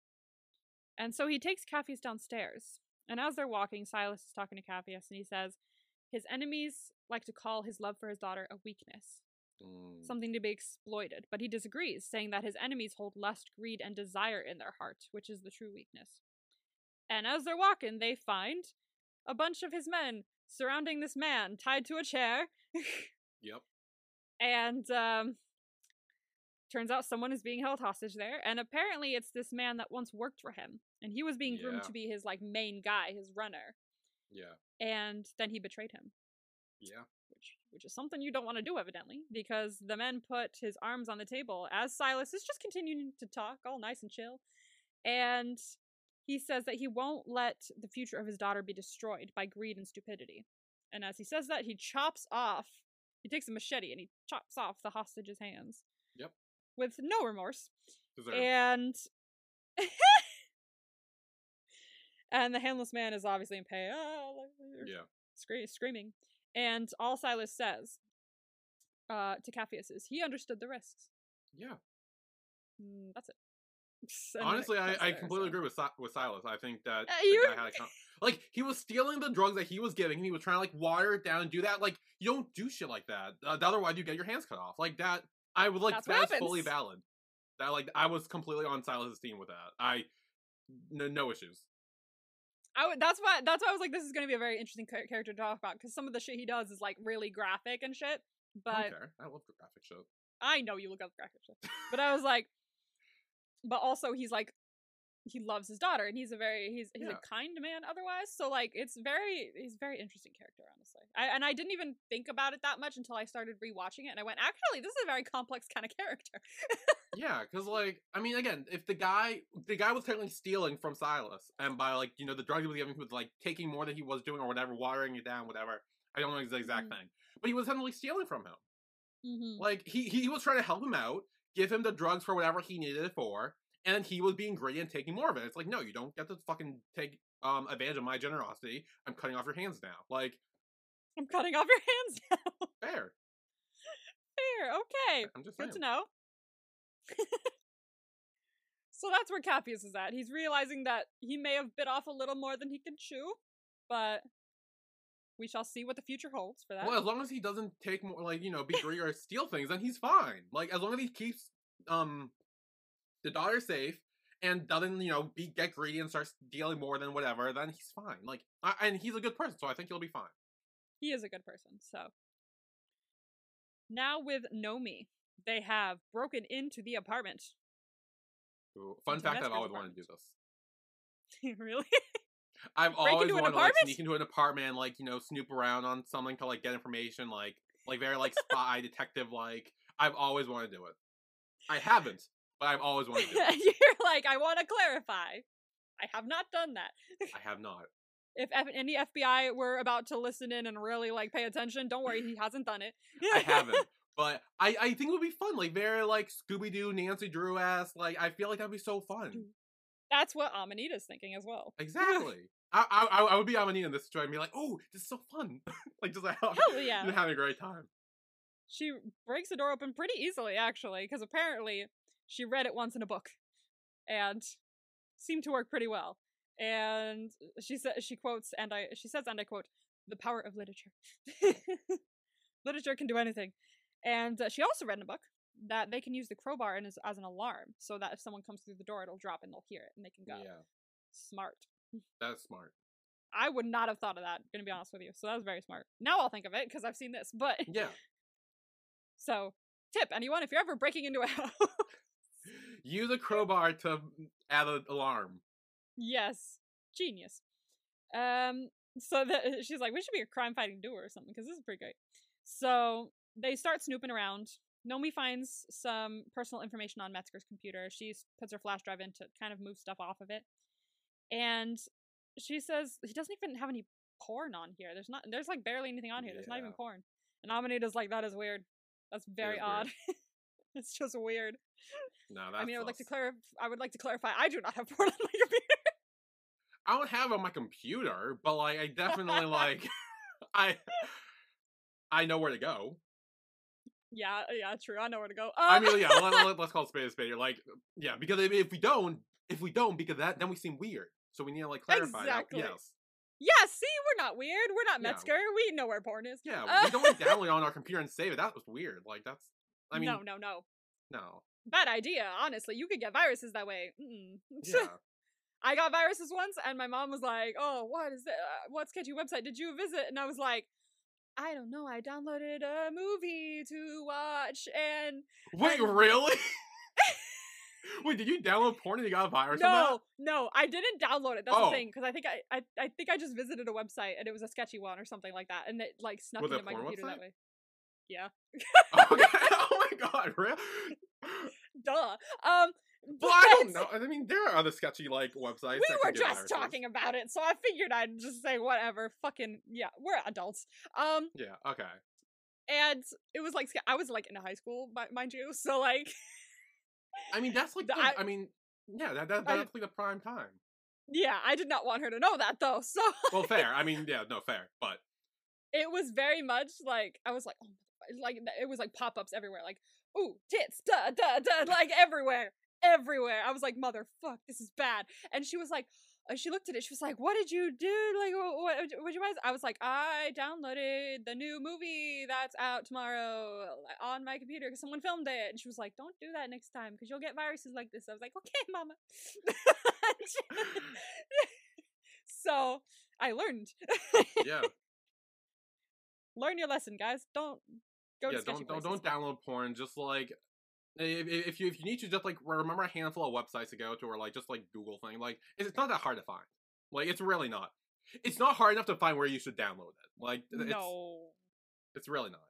And so he takes Capheus downstairs. And as they're walking, Silas is talking to Capheus and he says, His enemies like to call his love for his daughter a weakness, Mm. something to be exploited. But he disagrees, saying that his enemies hold lust, greed, and desire in their heart, which is the true weakness. And as they're walking, they find a bunch of his men surrounding this man tied to a chair. Yep. and um turns out someone is being held hostage there and apparently it's this man that once worked for him and he was being groomed to be his like main guy his runner Yeah. and then he betrayed him Yeah. which which is something you don't want to do evidently because the men put his arms on the table as Silas is just continuing to talk all nice and chill and he says that he won't let the future of his daughter be destroyed by greed and stupidity and as he says that he chops off he takes a machete and he chops off the hostage's hands Yep. with no remorse Deserved. and and the handless man is obviously in pain like, yeah. scre- screaming. And all Silas says uh, to Capheus is he understood the risks. Yeah. Mm, that's it. Honestly, I, I completely so- agree with with Silas. I think that Uh, the guy had a con- like he was stealing the drugs that he was giving, and he was trying to like water it down and do that. Like you don't do shit like that. Uh, otherwise, you get your hands cut off. Like that, I would like That's that's fully valid. That like I was completely on Silas's team with that. I no no issues. I would, that's why that's why I was like, this is going to be a very interesting char- character to talk about because some of the shit he does is like really graphic and shit. I But don't care. I love the graphic shit. I know you look up graphic shit. But I was like, but also he's like, he loves his daughter and he's a very he's he's Yeah. a kind man otherwise. So like, it's very he's a very interesting character honestly. I and I didn't even think about it that much until I started rewatching it and I went, actually, this is a very complex kind of character. Yeah, because like I mean, again, if the guy the guy was technically stealing from Silas, and by like you know the drugs he was giving, he was like taking more than he was doing or whatever, watering it down, whatever. I don't know the exact Mhm. thing, but he was technically stealing from him. Mm-hmm. Like he he was trying to help him out, give him the drugs for whatever he needed it for, and he was being greedy and taking more of it. It's like no, you don't get to fucking take um advantage of my generosity. I'm cutting off your hands now. Like I'm cutting off your hands now. fair. Fair, okay. I'm just Good saying. to know. so that's where Capheus is at. He's realizing that he may have bit off a little more than he can chew, but we shall see what the future holds for that. Well, as long as he doesn't take more, like you know, be greedy or steal things, then he's fine. Like as long as he keeps um the daughter safe and doesn't you know be get greedy and starts dealing more than whatever, then he's fine. Like I, and he's a good person, so I think he'll be fine. he is a good person, so. Now with Nomi, they have broken into the apartment. Ooh, Fun Into fact: I've always wanted to do this. really? I've Break always wanted to like apartment? sneak into an apartment, like you know, snoop around on something to like get information, like like very like spy detective like. I've always wanted to do it. I haven't, but I've always wanted to. You're like, I want to clarify. I have not done that. I have not. If F- any FBI were about to listen in and really like pay attention, don't worry, he hasn't done it. I haven't. But I, I think it would be fun, like very like Scooby Doo, Nancy Drew ass. Like I feel like that'd be so fun. Mm. That's what Amanita's thinking as well. Exactly. I, I I would be Amanita in this situation and be like, oh, this is so fun. like just like, Hell yeah. having a great time. she breaks the door open pretty easily, actually, because apparently she read it once in a book, and seemed to work pretty well. And she said she quotes and I she says and I quote the power of literature. literature can do anything. And uh, she also read in a book that they can use the crowbar as, as an alarm, so that if someone comes through the door, it'll drop and they'll hear it and they can go. Yeah, Smart. that's smart. I would not have thought of that. Gonna be honest with you. So that was very smart. Now I'll think of it because I've seen this. But Yeah, so tip anyone if you're ever breaking into a house. use a crowbar to add an alarm. yes, genius. Um. So that she's like, we should be a crime fighting duo or something because this is pretty great. So they start snooping around. Nomi finds some personal information on Metzger's computer. She puts her flash drive in to kind of move stuff off of it. And she says he doesn't even have any porn on here. There's not there's like barely anything on here. There's not even porn. And Amanita's like, that is weird. That's very odd. it's just weird. No, that's I mean I would like to clarify I would like to clarify I do not have porn on my computer. I don't have it on my computer, but like I definitely like I I know where to go. yeah, yeah, true. I know where to go. I Um, mean, yeah, let, us call it spade a spade. You're Like, yeah, because if, we don't, if we don't, because that then we seem weird. So we need to like clarify. that. Exactly. Yes. Yeah, see, we're not weird. We're not Yeah. Metzger. We know where porn is. Yeah, Uh, we don't like download it on our computer and save it. That was weird. Like that's. I mean, no, no, no. no. Bad idea, honestly. You could get viruses that way. Yeah. I got viruses once, and my mom was like, "Oh, what is it? Uh, what sketchy website did you visit?" And I was like, "I don't know. I downloaded a movie to watch, and Wait, And- really? Wait, did you download porn and you got a virus? no, no, I didn't download it. That's Oh. the thing, because I think I, I, I think I just visited a website and it was a sketchy one or something like that, and it like snuck Was into my computer that way. Yeah, Okay. God, really? duh. Um, Well, I don't know. I mean, there are other sketchy like websites. we were just talking about it, so I figured I'd just say whatever. Fucking yeah, we're adults. Um, Yeah. Okay. and it was like I was like in high school, mind you. So like, I mean, that's like. The- I- I, mean, yeah, that, that I- that's like the prime time. yeah, I did not want her to know that though. So Well, fair. I mean, yeah, no, fair. But it was very much like I was like, oh, my- like it was like pop ups everywhere, like ooh tits, duh, duh, duh, like everywhere, everywhere. I was like, motherfuck, this is bad. And she was like. uh, She looked at it. She was like, "What did you do? Like, what? What would you guys?" I was like, "I downloaded the new movie that's out tomorrow on my computer because someone filmed it." And she was like, "Don't do that next time because you'll get viruses like this." I was like, "Okay, mama." so I learned. yeah, Learn your lesson, guys. Don't go yeah. Don't don't don't download porn. Just like if, if you if you need to, just like remember a handful of websites to go to, or like just like Google thing. Like it's not that hard to find. Like it's really not. It's not hard enough to find where you should download it. Like it's No, it's really not.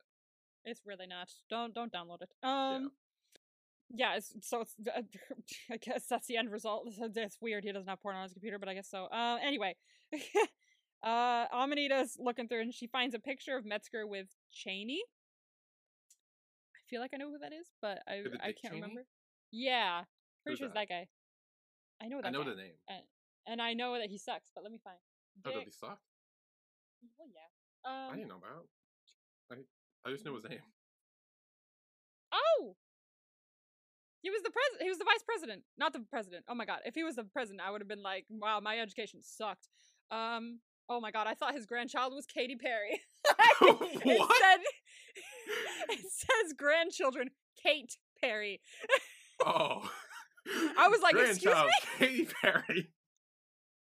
it's really not. Don't don't download it. Um. Yeah, it's, so it's. I guess that's the end result. It's, it's weird. He doesn't have porn on his computer, but I guess so. Uh, anyway, uh, Amanita's looking through and she finds a picture of Metzger with Cheney. Feel like I know who that is, but I it I can't Cheney? remember. Yeah, pretty Who's sure it's that? that guy. I know that. I know guy. the name. and I know that he sucks. But let me find. Oh, does he suck? Well, yeah. Um, I didn't know about. I I just knew his name. Oh, he was the president. He was the vice president, not the president. Oh my god! If he was the president, I would have been like, "Wow, my education sucked." Um. Oh my god! I thought his grandchild was Katy Perry. it said it says grandchildren Kate Perry. Oh. I was like, "Excuse me? Katy Perry.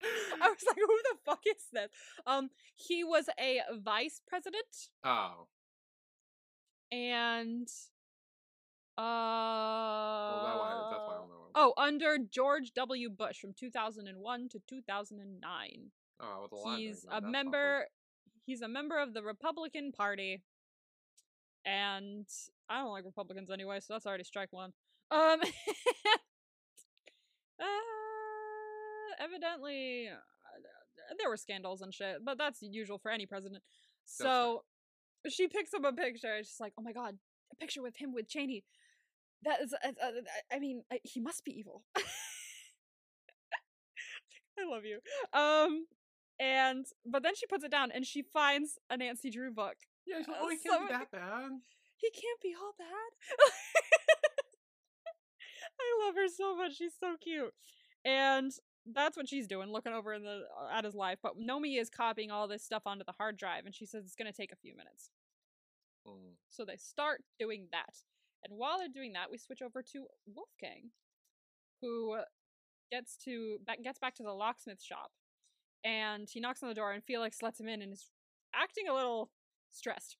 I was like, "Who the fuck is this?" Um. He was a vice president, Oh. and uh. Well, why, that's why I don't know. Oh, under George W. Bush from 2001 to 2009. Oh, line He's a member he's a member of the Republican Party. And I don't like Republicans anyway, so that's already strike one. Um uh, evidently uh, there were scandals and shit, but that's usual for any president. So she picks up a picture. She's like, "Oh my god, a picture with him with Cheney. That is, uh, uh, I mean, he must be evil." I love you. Um, and but then she puts it down and she finds a Nancy Drew book. Yeah, he's like, Uh, oh, he can't so- be that bad. he can't be all bad. I love her so much. She's so cute. And that's what she's doing, looking over in the uh, at his life. But Nomi is copying all this stuff onto the hard drive, and she says it's going to take a few minutes. Mm. So they start doing that. And while they're doing that, we switch over to Wolfgang, who gets to back, gets back to the locksmith shop, and he knocks on the door, and Felix lets him in, and is acting a little stressed.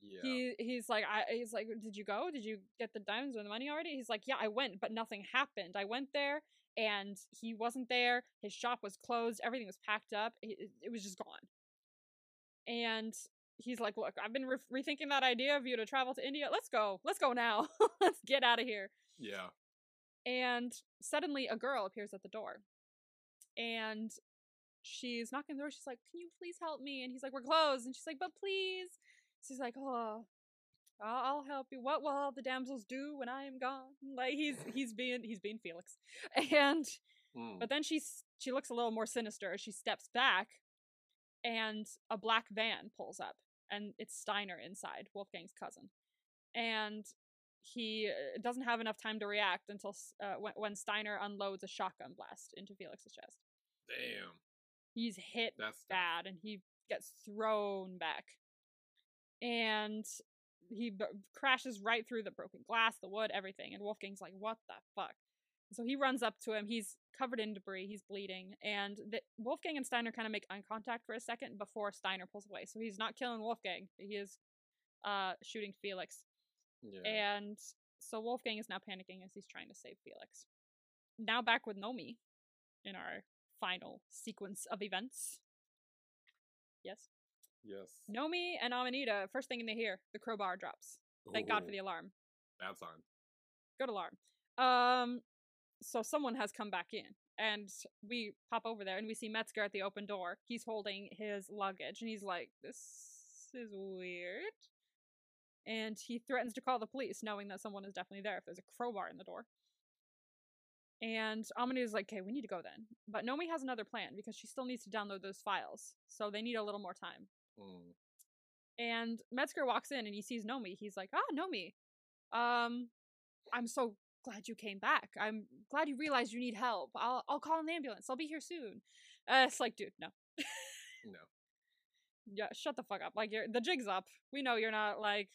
Yeah. He he's like I he's like did you go? Did you get the diamonds or the money already? He's like yeah I went but nothing happened. I went there and he wasn't there. His shop was closed. Everything was packed up. It, it was just gone. And he's like look I've been re- rethinking that idea of you to travel to India. Let's go. Let's go now. Let's get out of here. yeah. And suddenly a girl appears at the door. And she's knocking the door. She's like, Can you please help me? And he's like, We're closed. And she's like, But please. She's like, Oh, I'll, I'll help you. What will all the damsels do when I am gone? Like he's he's being he's being Felix. And Mm. but then she's she looks a little more sinister as she steps back and a black van pulls up and it's Steiner inside, Wolfgang's cousin. And he uh, doesn't have enough time to react until uh, when, when Steiner unloads a shotgun blast into Felix's chest. Damn. He's hit That's tough. bad and he gets thrown back. And he b- crashes right through the broken glass, the wood, everything. And Wolfgang's like, what the fuck? So he runs up to him. He's covered in debris. He's bleeding. And the, Wolfgang and Steiner kind of make eye contact for a second before Steiner pulls away. So he's not killing Wolfgang. He is uh, shooting Felix. Yeah. And so Wolfgang is now panicking as he's trying to save Felix. Now back with Nomi in our final sequence of events. Yes. yes. Nomi and Amanita, first thing they hear, the crowbar drops. Thank God for the alarm. Bad sign. Good alarm. Um, so someone has come back in, and we pop over there and we see Metzger at the open door. He's holding his luggage, and he's like, "This is weird." And he threatens to call the police, knowing that someone is definitely there if there's a crowbar in the door. And Amanita's like, "Okay, we need to go then." But Nomi has another plan because she still needs to download those files, so they need a little more time. Mm. And Metzger walks in and he sees Nomi. He's like, "Ah, Nomi, um, I'm so glad you came back. I'm glad you realized you need help. I'll I'll call an ambulance. I'll be here soon." Uh, it's like, dude, no, No. yeah, shut the fuck up. Like, you're the jig's up. We know you're not like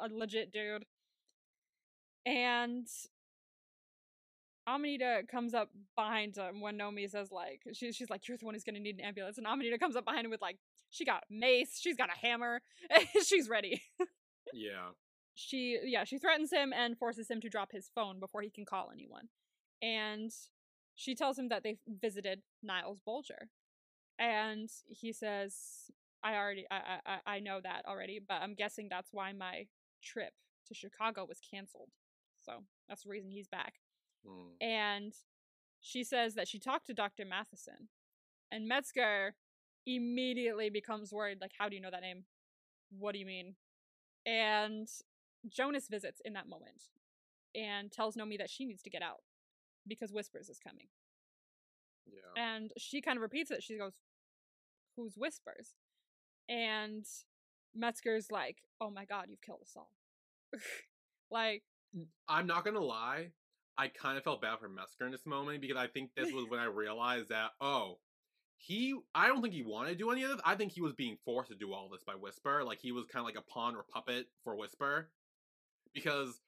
a legit dude. And Amanita comes up behind him when Nomi says like she, she's like you're the one who's gonna need an ambulance. And Amanita comes up behind him with like she got a mace she's got a hammer she's ready. Yeah. she yeah she threatens him and forces him to drop his phone before he can call anyone. And she tells him that they visited niles bolger and he says i already I, I I- i know that already but i'm guessing that's why my trip to chicago was canceled. So that's the reason he's back Mm. and she says that she talked to dr matheson and metzger immediately becomes worried like how do you know that name what do you mean and jonas visits in that moment and tells nomi that she needs to get out because whispers is coming Yeah. and she kind of repeats it she goes who's whispers and metzger's like oh my god you've killed us all like I'm not gonna lie. I kind of felt bad for Metzger in this moment because I think this was when I realized that oh, he. I don't think he wanted to do any of this. I think he was being forced to do all this by Whisper. Like he was kind of like a pawn or puppet for Whisper, because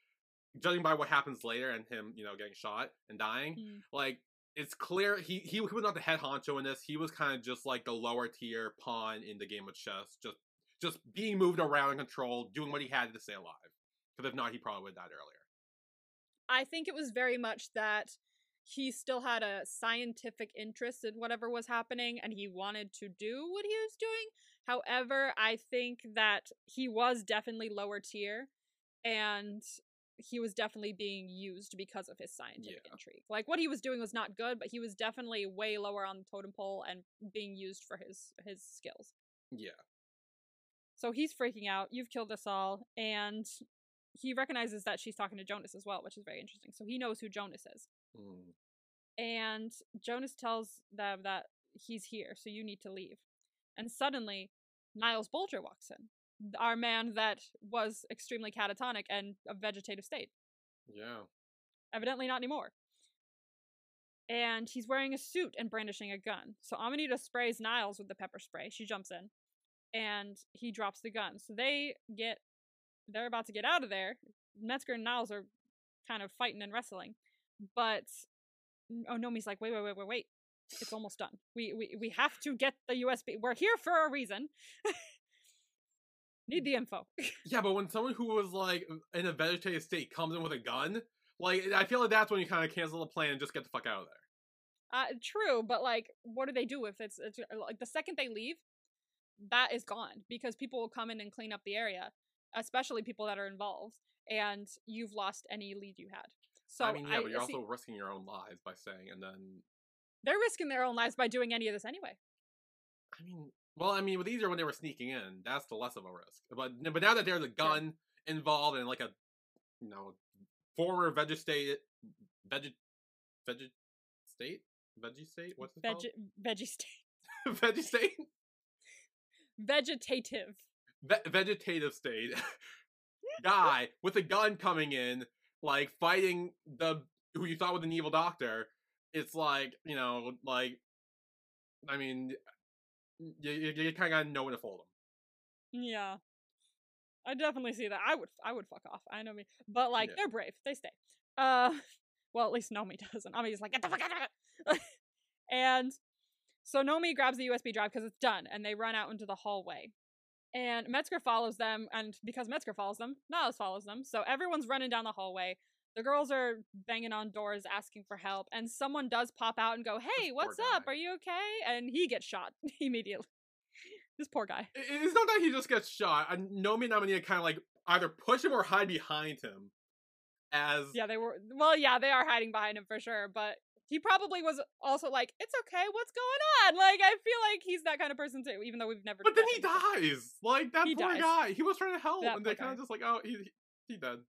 judging by what happens later and him, you know, getting shot and dying, mm, like it's clear he he, he was not the head honcho in this. He was kind of just like the lower tier pawn in the game of chess, just just being moved around and controlled, doing what he had to stay alive. Because if not, he probably would have died earlier. I think it was very much that he still had a scientific interest in whatever was happening and he wanted to do what he was doing. However, I think that he was definitely lower tier and he was definitely being used because of his scientific Yeah. intrigue. Like what he was doing was not good, but he was definitely way lower on the totem pole and being used for his his skills. Yeah. So he's freaking out. You've killed us all. And he recognizes that she's talking to Jonas as well, which is very interesting. So he knows who Jonas is. Mm. And Jonas tells them that he's here, so you need to leave. And suddenly, Niles Bolger walks in. our man that was extremely catatonic and a vegetative state. Yeah. Evidently not anymore. And he's wearing a suit and brandishing a gun. So Amanita sprays Niles with the pepper spray. She jumps in and he drops the gun. So they get, they're about to get out of there. Metzger and Niles are kind of fighting and wrestling. But Onomi's like, wait, wait, wait, wait, wait. It's almost done. We, we, we have to get the USB. We're here for a reason. Need the info. Yeah, but when someone who was like in a vegetative state comes in with a gun, like I feel like that's when you kind of cancel the plan and just get the fuck out of there. Uh, true, but like, what do they do if it's, it's like the second they leave, that is gone because people will come in and clean up the area, especially people that are involved, and you've lost any lead you had. So I mean, yeah, I, but you're see, also risking your own lives by saying, and then they're risking their own lives by doing any of this anyway. I mean, well, I mean, with these are when they were sneaking in. That's the less of a risk. But but now that there's a gun involved and like a you know former vegetate veg veg state veggie state what's it Veg- called veggie state, veggie state vegetative. Ve- vegetative state guy with a gun coming in like fighting the who you thought was an evil doctor. It's like you know like I mean you, you, you kind of gotta know when to fold them. Yeah. I definitely see that. I would I would fuck off. I know me. But like Yeah. they're brave. They stay. Uh well at least Nomi doesn't. Nomi's like, get the fuck out of it. and so Nomi grabs the USB drive because it's done, and they run out into the hallway. And Metzger follows them, and because Metzger follows them, Niles follows them. So everyone's running down the hallway. The girls are banging on doors asking for help, and someone does pop out and go, Hey, poor what's up? Are you okay? And he gets shot immediately. this poor guy. It's not that he just gets shot. Nomi and Amanita kind of like either push him or hide behind him. As Yeah, they were. Well, yeah, they are hiding behind him for sure. But he probably was also like, "It's okay, what's going on?" Like, I feel like he's that kind of person too. Even though we've never. but then he before. dies. Like that He poor dies. guy. He was trying to help, That and they kind of just like, oh, he he dead.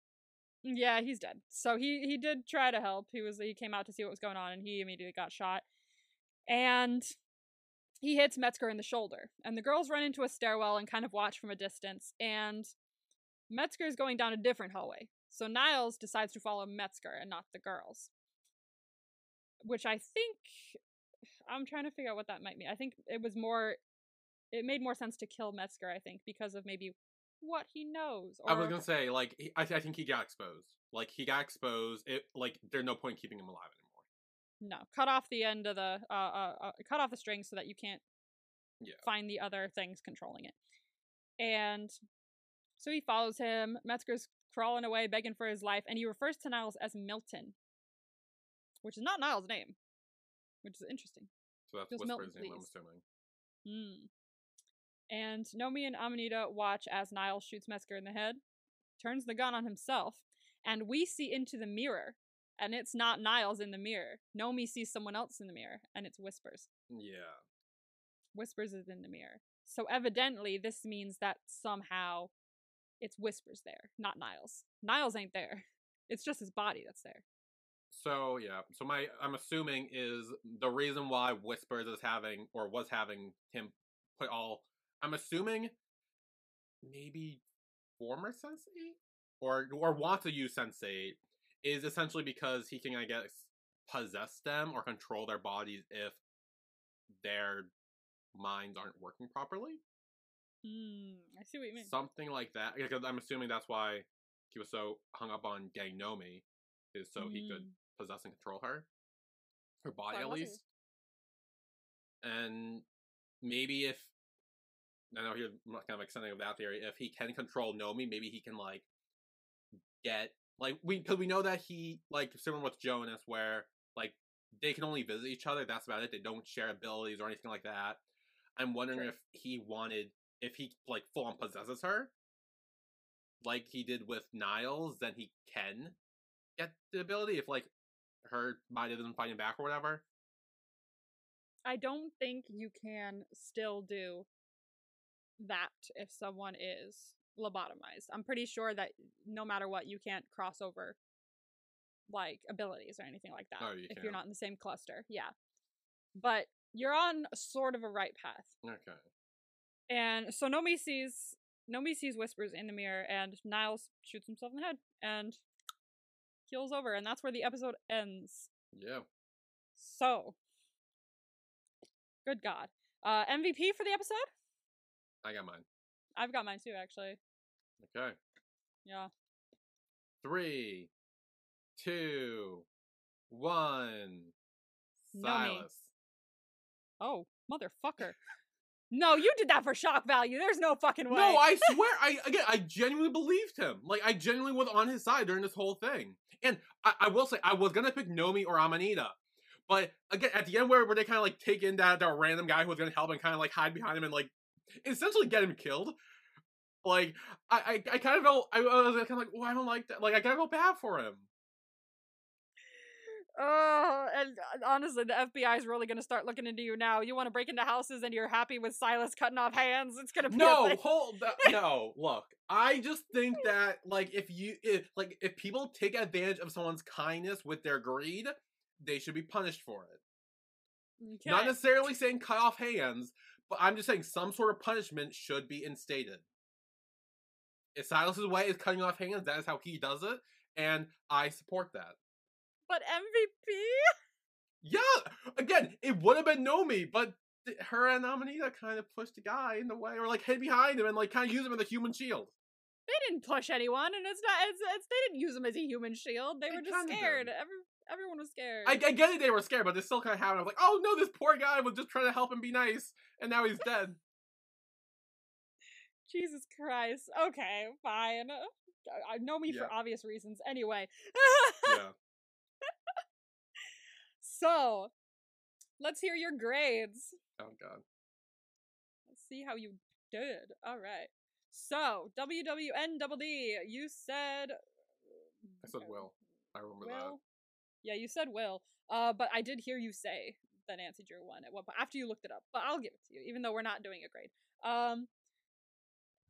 Yeah, he's dead. So he he did try to help. He was he came out to see what was going on, and he immediately got shot. And he hits Metzger in the shoulder, and the girls run into a stairwell and kind of watch from a distance. And Metzger is going down a different hallway, so Niles decides to follow Metzger and not the girls. Which I think I'm trying to figure out what that might mean. I think it was more. It made more sense to kill Metzger, I think, because of maybe what he knows. Or I was gonna say like he, I, I think he got exposed. Like he got exposed. It like there's no point keeping him alive anymore. No, cut off the end of the uh, uh, uh cut off the string so that you can't Yeah. find the other things controlling it. And so he follows him. Metzger's crawling away, begging for his life, and he refers to Niles as Milton, which is not Niles' name, which is interesting. So that's Just Whisper's Milton, name, I'm assuming. Hmm. And Nomi and Amanita watch as Niles shoots Metzger in the head, turns the gun on himself, and we see into the mirror. And it's not Niles in the mirror. Nomi sees someone else in the mirror, and it's Whispers. Yeah. Whispers is in the mirror. So evidently, this means that somehow it's Whispers there, not Niles. Niles ain't there. It's just his body that's there. So yeah. So my I'm assuming is the reason why Whispers is having or was having him put all. I'm assuming maybe former sensei or or wants to use sensei is essentially because he can I guess possess them or control their bodies if their minds aren't working properly. Hmm, I see what you mean. Something like that. Because I'm assuming that's why he was so hung up on getting Nomi, is so he could Mm. Possess and control her, her body at least. And maybe if I know here's kind of extending of that theory, if he can control Nomi, maybe he can like get like we because we know that he like similar with Jonas where like they can only visit each other. That's about it. They don't share abilities or anything like that. I'm wondering Sure. if he wanted if he like full on possesses her, like he did with Niles, then he can get the ability if like her body doesn't fight him back or whatever. I don't think you can still do that if someone is lobotomized. I'm pretty sure that no matter what, you can't cross over like abilities or anything like that Oh, you if you're not in the same cluster. Yeah. But you're on sort of a right path. Okay. And so Nomi sees Nomi sees whispers in the mirror, and Niles shoots himself in the head and keels over, and that's where the episode ends. Yeah. So, good God, uh, MVP for the episode? I got mine. I've got mine too, actually. Okay. Yeah. Three, two, one. Nomi. Silas. Oh, motherfucker. No, you did that for shock value. There's no fucking way. No, I swear, I again, I genuinely believed him. Like, I genuinely was on his side during this whole thing. And I, I will say, I was gonna pick Nomi or Amanita, but again, at the end where, where they kind of like take in that, that random guy who was gonna help and kind of like hide behind him and like essentially get him killed. Like, I, I, I kind of felt, I, I was kind of like, well, I don't like that. Like, I kind of felt bad for him. Oh, and uh, honestly, the FBI is really going to start looking into you now. You want to break into houses and you're happy with Silas cutting off hands. It's going to be No, hold that. No, look. I just think that like if you if like if people take advantage of someone's kindness with their greed, they should be punished for it. Not necessarily saying cut off hands, but I'm just saying some sort of punishment should be instated. If Silas's way is cutting off hands, that is how he does it, and I support that. But MVP? Yeah, again, it would have been Nomi, but her and Amanita kind of pushed the guy in the way, or like hid behind him and like kind of use him as a human shield. They didn't push anyone, and it's not. It's, it's they didn't use him as a human shield. They They were just scared. did. Every everyone was scared. I, I get it, they were scared, but they still kind of happened. I was like, oh no, this poor guy was just trying to help him be nice, and now he's dead. Jesus Christ. Okay, fine. I, I know me Yeah. for obvious reasons. Anyway. yeah. so, let's hear your grades. Oh god. Let's see how you did. All right. So, WWN Double D, you said. I said Will. I remember Will. Yeah, you said Will. Uh, but I did hear you say that Nancy Drew won at one point after you looked it up. But I'll give it to you, even though we're not doing a grade. Um.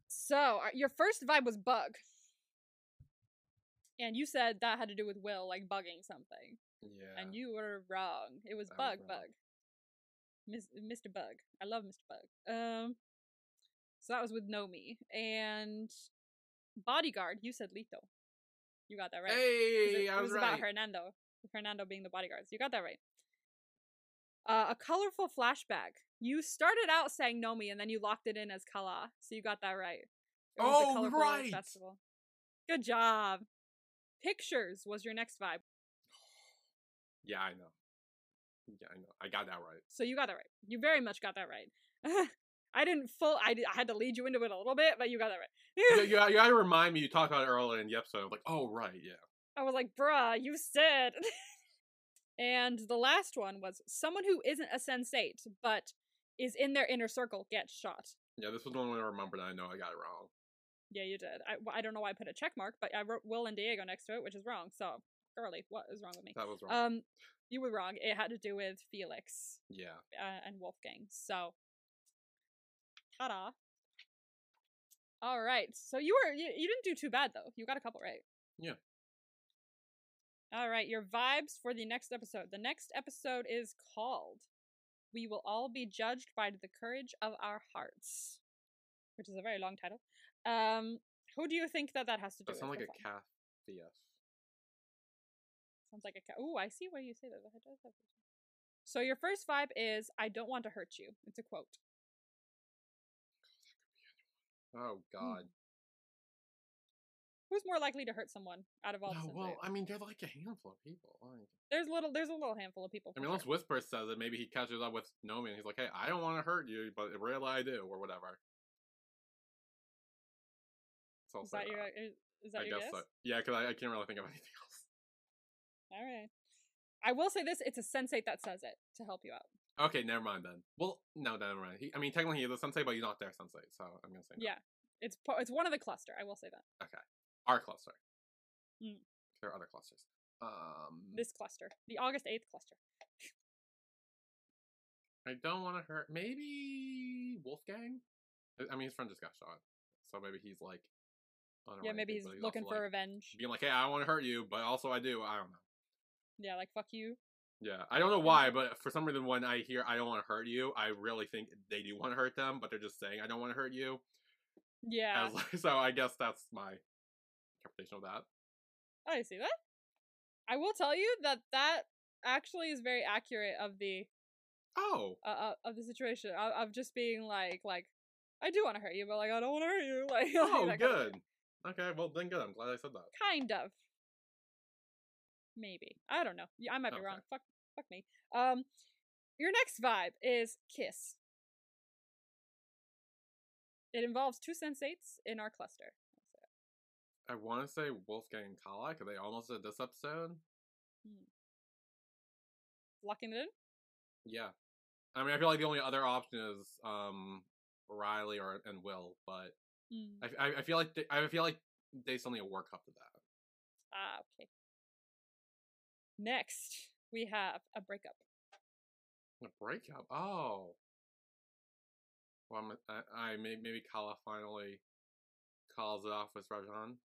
So uh, your first vibe was bug, and you said that had to do with Will like bugging something, that. Yeah. and you were wrong. It was I bug, wrong. bug. Miss, Mr. Bug. I love Mr. Bug. Um. So that was with Nomi and bodyguard. You said Lito. You got that right. Hey, it, I it was, was right. about Hernando. Fernando being the bodyguards. You got that right. Uh, a colorful flashback. You started out saying Nomi and then you locked it in as Kala, so you got that right. Was Oh, right. Festival. Good job. Pictures was your next vibe, Yeah, I know. Yeah, I know. I got that right. so you got that right. You very much got that right. I didn't full. I, did, I had to lead you into it a little bit, but you got that right. you, you gotta remind me. You talked about it earlier in the episode. I'm like, oh right, yeah. I was like, bruh, you said. and the last one was someone who isn't a sensate, but is in their inner circle gets shot. Yeah, this was the only one I remembered. And I know I got it wrong. Yeah, you did. I, I don't know why I put a check mark, but I wrote Will and Diego next to it, which is wrong. So, girly, what is wrong with me? That was wrong. Um, you were wrong. It had to do with Felix yeah. uh, and Wolfgang. So, ta-da. All right. So you were you, you didn't do too bad though. You got a couple right. Yeah. All right, your vibes for the next episode. The next episode is called "We Will All Be Judged by the Courage of Our Hearts," which is a very long title. Um, who do you think that that has to do? That sounds like a calf. Yes. Sounds like a. Ca- Ooh, I see why you say that. That does have So your first vibe is "I don't want to hurt you." It's a quote. Hmm. Oh God. Who's more likely to hurt someone out of all the No, well, I mean, they're like a handful of people. There's little. There's a little handful of people. I mean, unless sure. Whisper says it, maybe he catches up with Nomi and he's like, "Hey, I don't want to hurt you, but really I do," or whatever. So Is that your? Is, that I your guess guess? so. Yeah, because I, I can't really think of anything else. All right. I will say this: it's a sensate that says it to help you out. Okay, never mind then. Well, no, never mind. He, I mean, technically he is a sensate, but he's not their sensate, so I'm gonna say no. Yeah, it's po- it's one of the cluster. I will say that Okay, Our cluster. Mm. There are other clusters. Um, this cluster, the August eighth cluster. I don't want to hurt. Maybe Wolfgang. I- mean, his friend just got shot, so maybe he's like. Yeah, maybe he's looking for like, revenge. being like, "Hey, I don't want to hurt you, but also I do." I don't know. Yeah, like fuck you. Yeah, I don't know why, but for some reason, when I hear "I don't want to hurt you," I really think they do want to hurt them, but they're just saying "I don't want to hurt you." Yeah, like- so I guess that's my interpretation of that. I see that. I will tell you that that actually is very accurate of the Oh, uh, of the situation of, of just being like like I do want to hurt you, but like I don't want to hurt you. Like, oh, that kind of good. Okay, well then good. I'm glad I said that. kind of maybe. I don't know. Yeah, i might be Okay. wrong. Fuck fuck me. Um your next vibe is kiss. It involves two sensates in our cluster. I want to say Wolfgang and Kala because they almost did this episode. locking it in? Yeah, I mean I feel like the only other option is um Riley or and Will, but Mm. I, I, I feel like they, I feel like they still need to work up to that. ah okay next we have a breakup A breakup. Oh. Well, I'm, I, I may, maybe Kala finally calls it off with Rajan.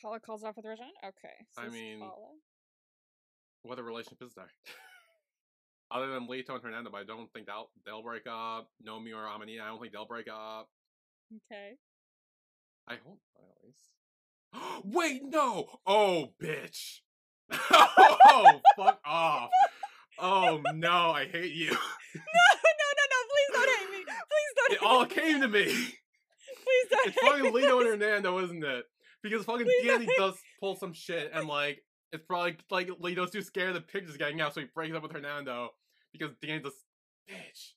Kala calls it off with Rajan. Okay. I mean- Kala. What a relationship is there? Other than Lito and Hernando, but I don't think they'll they'll break up. Nomi or Amanita, I don't think they'll break up. Okay. I hope not, at least. Wait, no! Oh, bitch! Oh, fuck off! Oh no, I hate you. no, no, no, no! Please don't hate me. Please don't. It all me. came to me. Please don't. It's fucking me. Lito and Hernando, isn't it? Because fucking Dani does pull some shit, and like it's probably like Lito's too scared of the pictures getting out, so he breaks up with Hernando because Dani's a bitch.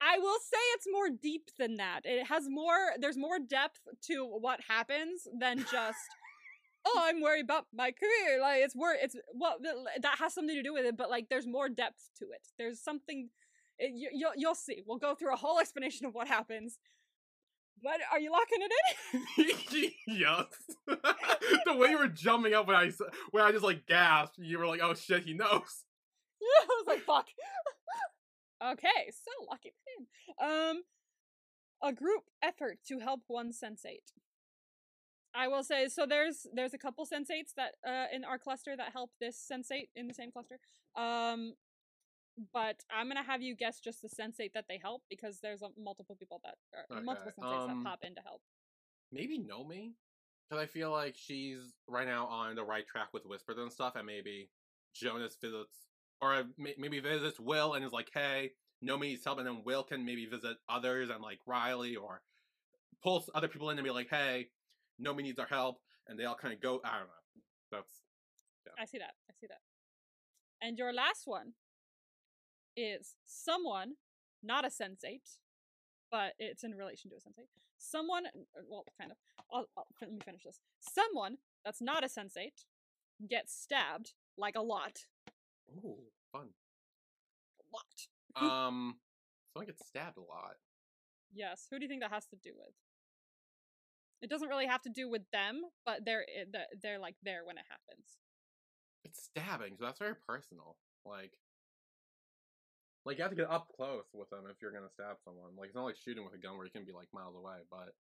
I will say it's more deep than that. It has more. There's more depth to what happens than just. Oh, I'm worried about my career. Like it's wor It's well that has something to do with it, but like there's more depth to it. There's something. It, you, you'll you'll see. We'll go through a whole explanation of what happens. But are you locking it in? yes. the way you were jumping up when I when I just like gasped, you were like, "Oh shit, he knows." Yeah, I was like, fuck. okay, so lock it in. Um, a group effort to help one sensate. I will say so. There's there's a couple sensates that uh in our cluster that help this sensate in the same cluster. Um, but I'm gonna have you guess just the sensate that they help because there's uh, multiple people that are multiple Okay, sensates um, that pop in to help. Maybe Nomi, because I feel like she's right now on the right track with Whispers and stuff, and maybe Jonas visits or uh, maybe visits Will and is like, "Hey, Nomi needs help," and Will can maybe visit others and like Riley or pulls other people in and be like, "Hey, Nomi needs our help," and they all kind of go. I don't know. That's I see that. I see that. And your last one is someone, not a sensate, but it's in relation to a sensate. Someone, uh, well, kind of. I'll, I'll, let me finish this. Someone that's not a sensate gets stabbed like a lot. ooh fun. A lot. Um, someone gets stabbed a lot. Yes. Who do you think that has to do with? It doesn't really have to do with them, but they're eh, they're like there when it happens. It's stabbing, so that's very personal. Like, like you have to get up close with them if you're gonna stab someone. Like it's not like shooting with a gun where you can be like miles away. But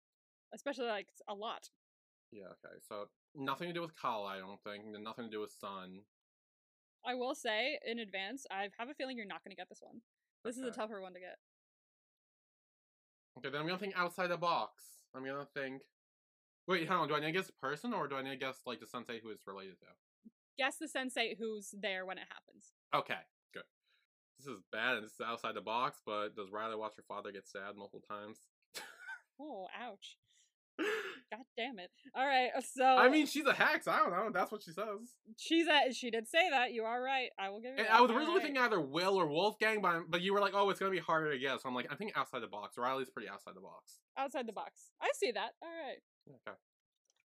Especially like a lot. yeah, okay. So nothing to do with Kala, I don't think. Nothing to do with Sun. I will say in advance, I have a feeling you're not to get this one. This is a tougher one to get. Okay, then I'm gonna think outside the box. I'm gonna think. Wait, hold on. Do I need to guess the person, or do I need to guess like the sensate who it's related to? Guess the sensate who's there when it happens. Okay, good. This is bad, and this is outside the box. But does Riley watch her father get stabbed multiple times? Oh, ouch. God damn it. All right, uh, so I mean, she's a hex. I don't know. That's what she says. she's at, she did say that. You are right. I will give you And that. I was All originally right. thinking either Will or Wolfgang, but but you were like, oh, it's gonna be harder to guess. So I'm like, I think outside the box. Riley's pretty outside the box. outside the box. I see that. All right. Okay,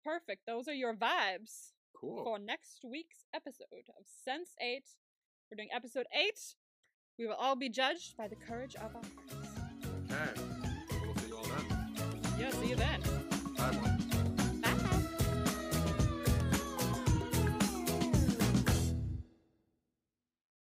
Perfect. Those are your vibes cool. for next week's episode of Sense 8. We're doing episode 8. We will all be judged by the courage of our hearts. Okay.